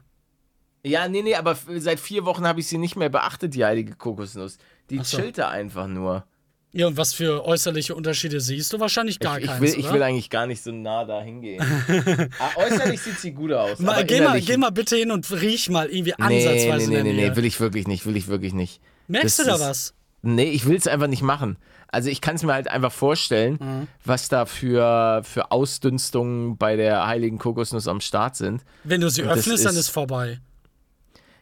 Ja, nee, nee, aber seit vier Wochen habe ich sie nicht mehr beachtet, die heilige Kokosnuss. Die Ach so. chillt da einfach nur. Ja, und was für äußerliche Unterschiede siehst du? Wahrscheinlich gar ich, ich, keins, will, ich will eigentlich gar nicht so nah da hingehen. *laughs* ah, äußerlich sieht sie gut aus. mal, geh, mal, geh mal bitte hin und riech mal irgendwie Nee, ansatzweise nee, nee, nee, Nähe. nee, will ich wirklich nicht, will ich wirklich nicht. Merkst Das du da was? Nee, ich will es einfach nicht machen. Also ich kann es mir halt einfach vorstellen, Mhm. was da für, für Ausdünstungen bei der heiligen Kokosnuss am Start sind. Wenn du sie Und öffnest, dann ist- ist vorbei.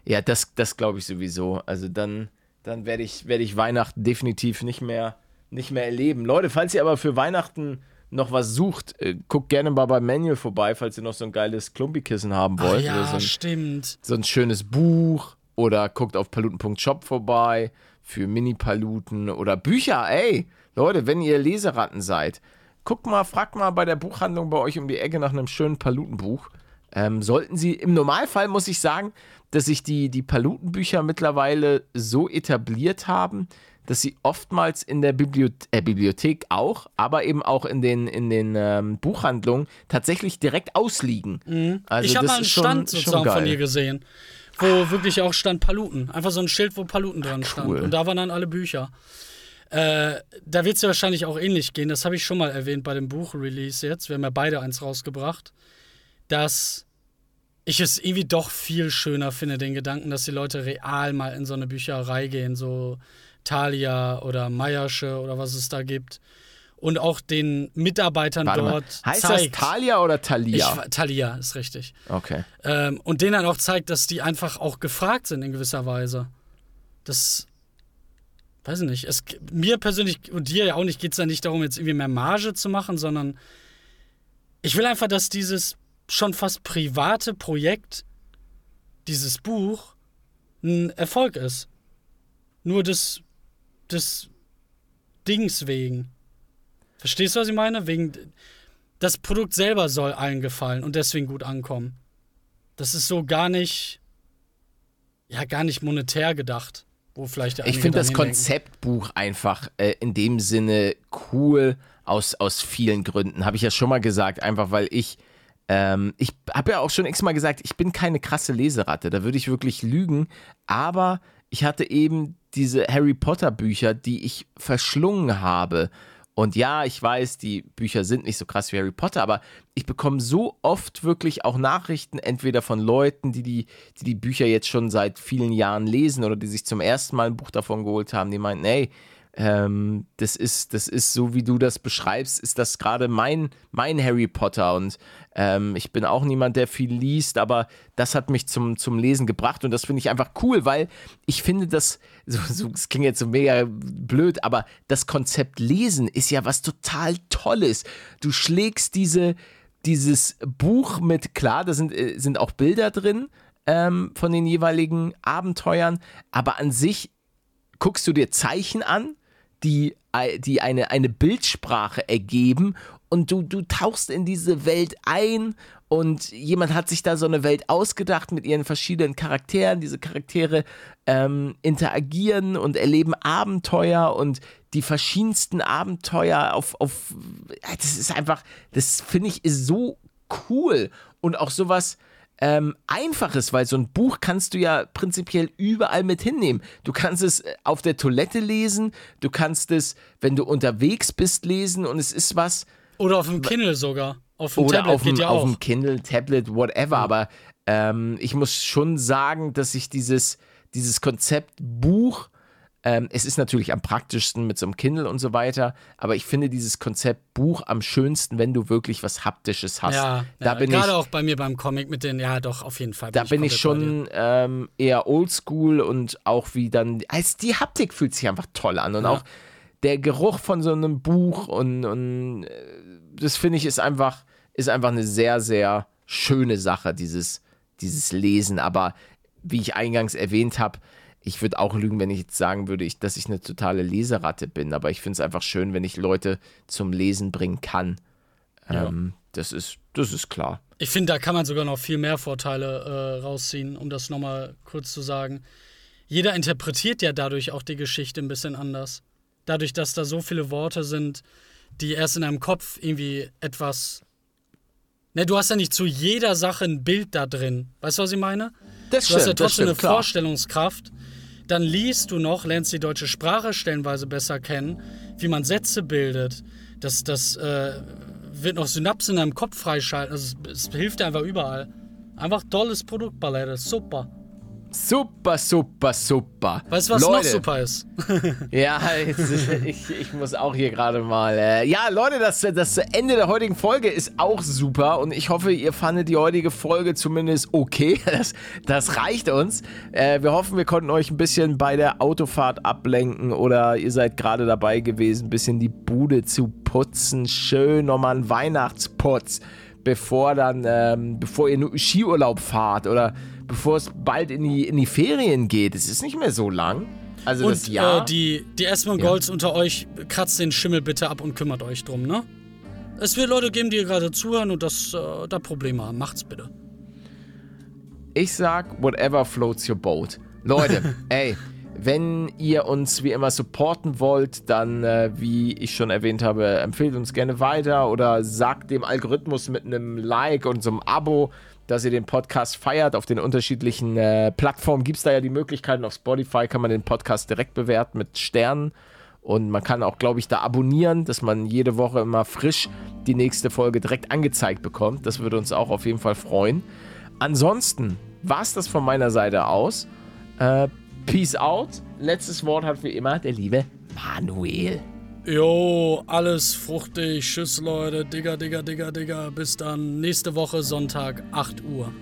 Ja, das, das glaube ich sowieso. Also dann, dann werde ich, werd ich Weihnachten definitiv nicht mehr, nicht mehr erleben. Leute, falls ihr aber für Weihnachten noch was sucht, äh, guckt gerne mal beim Manual vorbei, falls ihr noch so ein geiles Klumpikissen haben Ah, wollt. oder ja, so, ein, stimmt. so ein schönes Buch. Oder guckt auf paluten.shop vorbei für Mini-Paluten oder Bücher. Ey, Leute, wenn ihr Leseratten seid, guckt mal, fragt mal bei der Buchhandlung bei euch um die Ecke nach einem schönen Palutenbuch. Ähm, sollten sie, im Normalfall muss ich sagen, dass sich die, die Palutenbücher mittlerweile so etabliert haben, dass sie oftmals in der Bibliothe äh, Bibliothek auch, aber eben auch in den, in den ähm, Buchhandlungen tatsächlich direkt ausliegen. Also ich habe mal einen schon- Stand schon sozusagen von geil. dir gesehen, wo wirklich auch stand Paluten. Einfach so ein Schild, wo Paluten dran stand. cool. Und da waren dann alle Bücher. Äh, da wird es ja wahrscheinlich auch ähnlich gehen. Das habe ich schon mal erwähnt bei dem Buch-Release jetzt. Wir haben ja beide eins rausgebracht. Dass ich es irgendwie doch viel schöner finde, den Gedanken, dass die Leute real mal in so eine Bücherei gehen, so Thalia oder Meiersche oder was es da gibt. Und auch den Mitarbeitern Warte mal. dort Heißt zeigt. das Thalia oder Thalia? Ich, Thalia ist richtig. okay. Ähm, und denen dann auch zeigt, dass die einfach auch gefragt sind in gewisser Weise. Das. Weiß ich nicht. Es, mir persönlich und dir ja auch nicht geht es ja nicht darum, jetzt irgendwie mehr Marge zu machen, sondern ich will einfach, dass dieses schon fast private Projekt, dieses Buch, ein Erfolg ist. Nur des, des Dings wegen. Verstehst du, was ich meine? Wegen. Das Produkt selber soll allen gefallen und deswegen gut ankommen. Das ist so gar nicht. Ja, gar nicht monetär gedacht. Wo vielleicht Ich einige finde das. Konzeptbuch einfach äh, in dem Sinne cool aus, aus vielen Gründen. Habe ich ja schon mal gesagt, einfach weil ich. Ähm, ich habe ja auch schon x-mal gesagt, ich bin keine krasse Leseratte, da würde ich wirklich lügen, aber ich hatte eben diese Harry Potter Bücher, die ich verschlungen habe. Und ja, ich weiß, die Bücher sind nicht so krass wie Harry Potter, aber ich bekomme so oft wirklich auch Nachrichten, entweder von Leuten, die die, die die Bücher jetzt schon seit vielen Jahren lesen oder die sich zum ersten Mal ein Buch davon geholt haben, die meinten, ey, ähm, das ist, das ist so, wie du das beschreibst, ist das gerade mein, mein Harry Potter. Und ähm, ich bin auch niemand, der viel liest, aber das hat mich zum, zum Lesen gebracht und das finde ich einfach cool, weil ich finde das, *laughs* so, so, das klingt jetzt so mega blöd, aber das Konzept Lesen ist ja was total Tolles. Du schlägst diese, dieses Buch mit, klar, da sind, äh, sind auch Bilder drin ähm, von den jeweiligen Abenteuern, aber an sich guckst du dir Zeichen an, die, äh, die eine, eine Bildsprache ergeben und du, du tauchst in diese Welt ein und jemand hat sich da so eine Welt ausgedacht mit ihren verschiedenen Charakteren. Diese Charaktere ähm, interagieren und erleben Abenteuer und die verschiedensten Abenteuer auf, auf das ist einfach, das finde ich ist so cool und auch sowas ähm, Einfaches, weil so ein Buch kannst du ja prinzipiell überall mit hinnehmen. Du kannst es äh, auf der Toilette lesen, du kannst es, wenn du unterwegs bist, lesen und es ist was, Oder auf dem Kindle sogar. Auf dem Oder Tablet auf geht dem, ja auf dem Kindle, Tablet, whatever. Aber ähm, ich muss schon sagen, dass ich dieses, dieses Konzept Buch, ähm, es ist natürlich am praktischsten mit so einem Kindle und so weiter, aber ich finde dieses Konzept Buch am schönsten, wenn du wirklich was Haptisches hast. ja, da ja bin gerade ich, auch bei mir beim Comic mit den, ja doch, auf jeden Fall. da bin ich komplett bei dir. schon ähm, eher oldschool und auch wie dann, als die Haptik fühlt sich einfach toll an und Ja. auch der Geruch von so einem Buch und, und äh, das finde ich ist einfach, ist einfach eine sehr, sehr schöne Sache, dieses, dieses Lesen. Aber wie ich eingangs erwähnt habe, ich würde auch lügen, wenn ich jetzt sagen würde, ich, dass ich eine totale Leseratte bin. Aber ich finde es einfach schön, wenn ich Leute zum Lesen bringen kann. Ja. Ähm, das, ist, das ist klar. Ich finde, da kann man sogar noch viel mehr Vorteile äh, rausziehen, um das nochmal kurz zu sagen. Jeder interpretiert ja dadurch auch die Geschichte ein bisschen anders. Dadurch, dass da so viele Worte sind, die erst in deinem Kopf irgendwie etwas. Ne, du hast ja nicht zu jeder Sache ein Bild da drin. Weißt du, was ich meine? Das Du hast ja stimmt, trotzdem eine stimmt, klar. Vorstellungskraft. Dann liest du noch, lernst die deutsche Sprache stellenweise besser kennen, wie man Sätze bildet. Das, das äh, wird noch Synapsen in deinem Kopf freischalten. Also es, es hilft dir einfach überall. Einfach tolles Produkt, Ballette. Super. Super, super, super. Weißt du, was Leute, noch super ist? *laughs* Ja, jetzt, *laughs* ich, ich muss auch hier gerade mal. Äh, ja, Leute, das, das Ende der heutigen Folge ist auch super und ich hoffe, ihr fandet die heutige Folge zumindest okay. *laughs* Das, das reicht uns. Äh, wir hoffen, wir konnten euch ein bisschen bei der Autofahrt ablenken oder ihr seid gerade dabei gewesen, ein bisschen die Bude zu putzen. Schön nochmal ein Weihnachtsputz, bevor dann, ähm, bevor ihr nur Skiurlaub fahrt oder bevor es bald in die, in die Ferien geht. Es ist nicht mehr so lang. Also das Und Jahr. äh, die, die S-Mongols unter euch, kratzt den Schimmel bitte ab und kümmert euch drum, ne? Es wird Leute geben, die gerade zuhören und das äh, da Probleme haben. Macht's bitte. Ich sag, whatever floats your boat. Leute, *laughs* ey, wenn ihr uns wie immer supporten wollt, dann, äh, wie ich schon erwähnt habe, empfehlt uns gerne weiter oder sagt dem Algorithmus mit einem Like und so einem Abo, dass ihr den Podcast feiert. Auf den unterschiedlichen äh, Plattformen gibt es da ja die Möglichkeiten. Auf Spotify kann man den Podcast direkt bewerten mit Sternen. Und man kann auch, glaube ich, da abonnieren, dass man jede Woche immer frisch die nächste Folge direkt angezeigt bekommt. Das würde uns auch auf jeden Fall freuen. Ansonsten war es das von meiner Seite aus. Äh, peace out. Letztes Wort hat wie immer der liebe Manuel. Jo, alles fruchtig. Tschüss, Leute. Digga, Digga, Digga, Digga. Bis dann. Nächste Woche Sonntag, 8 Uhr.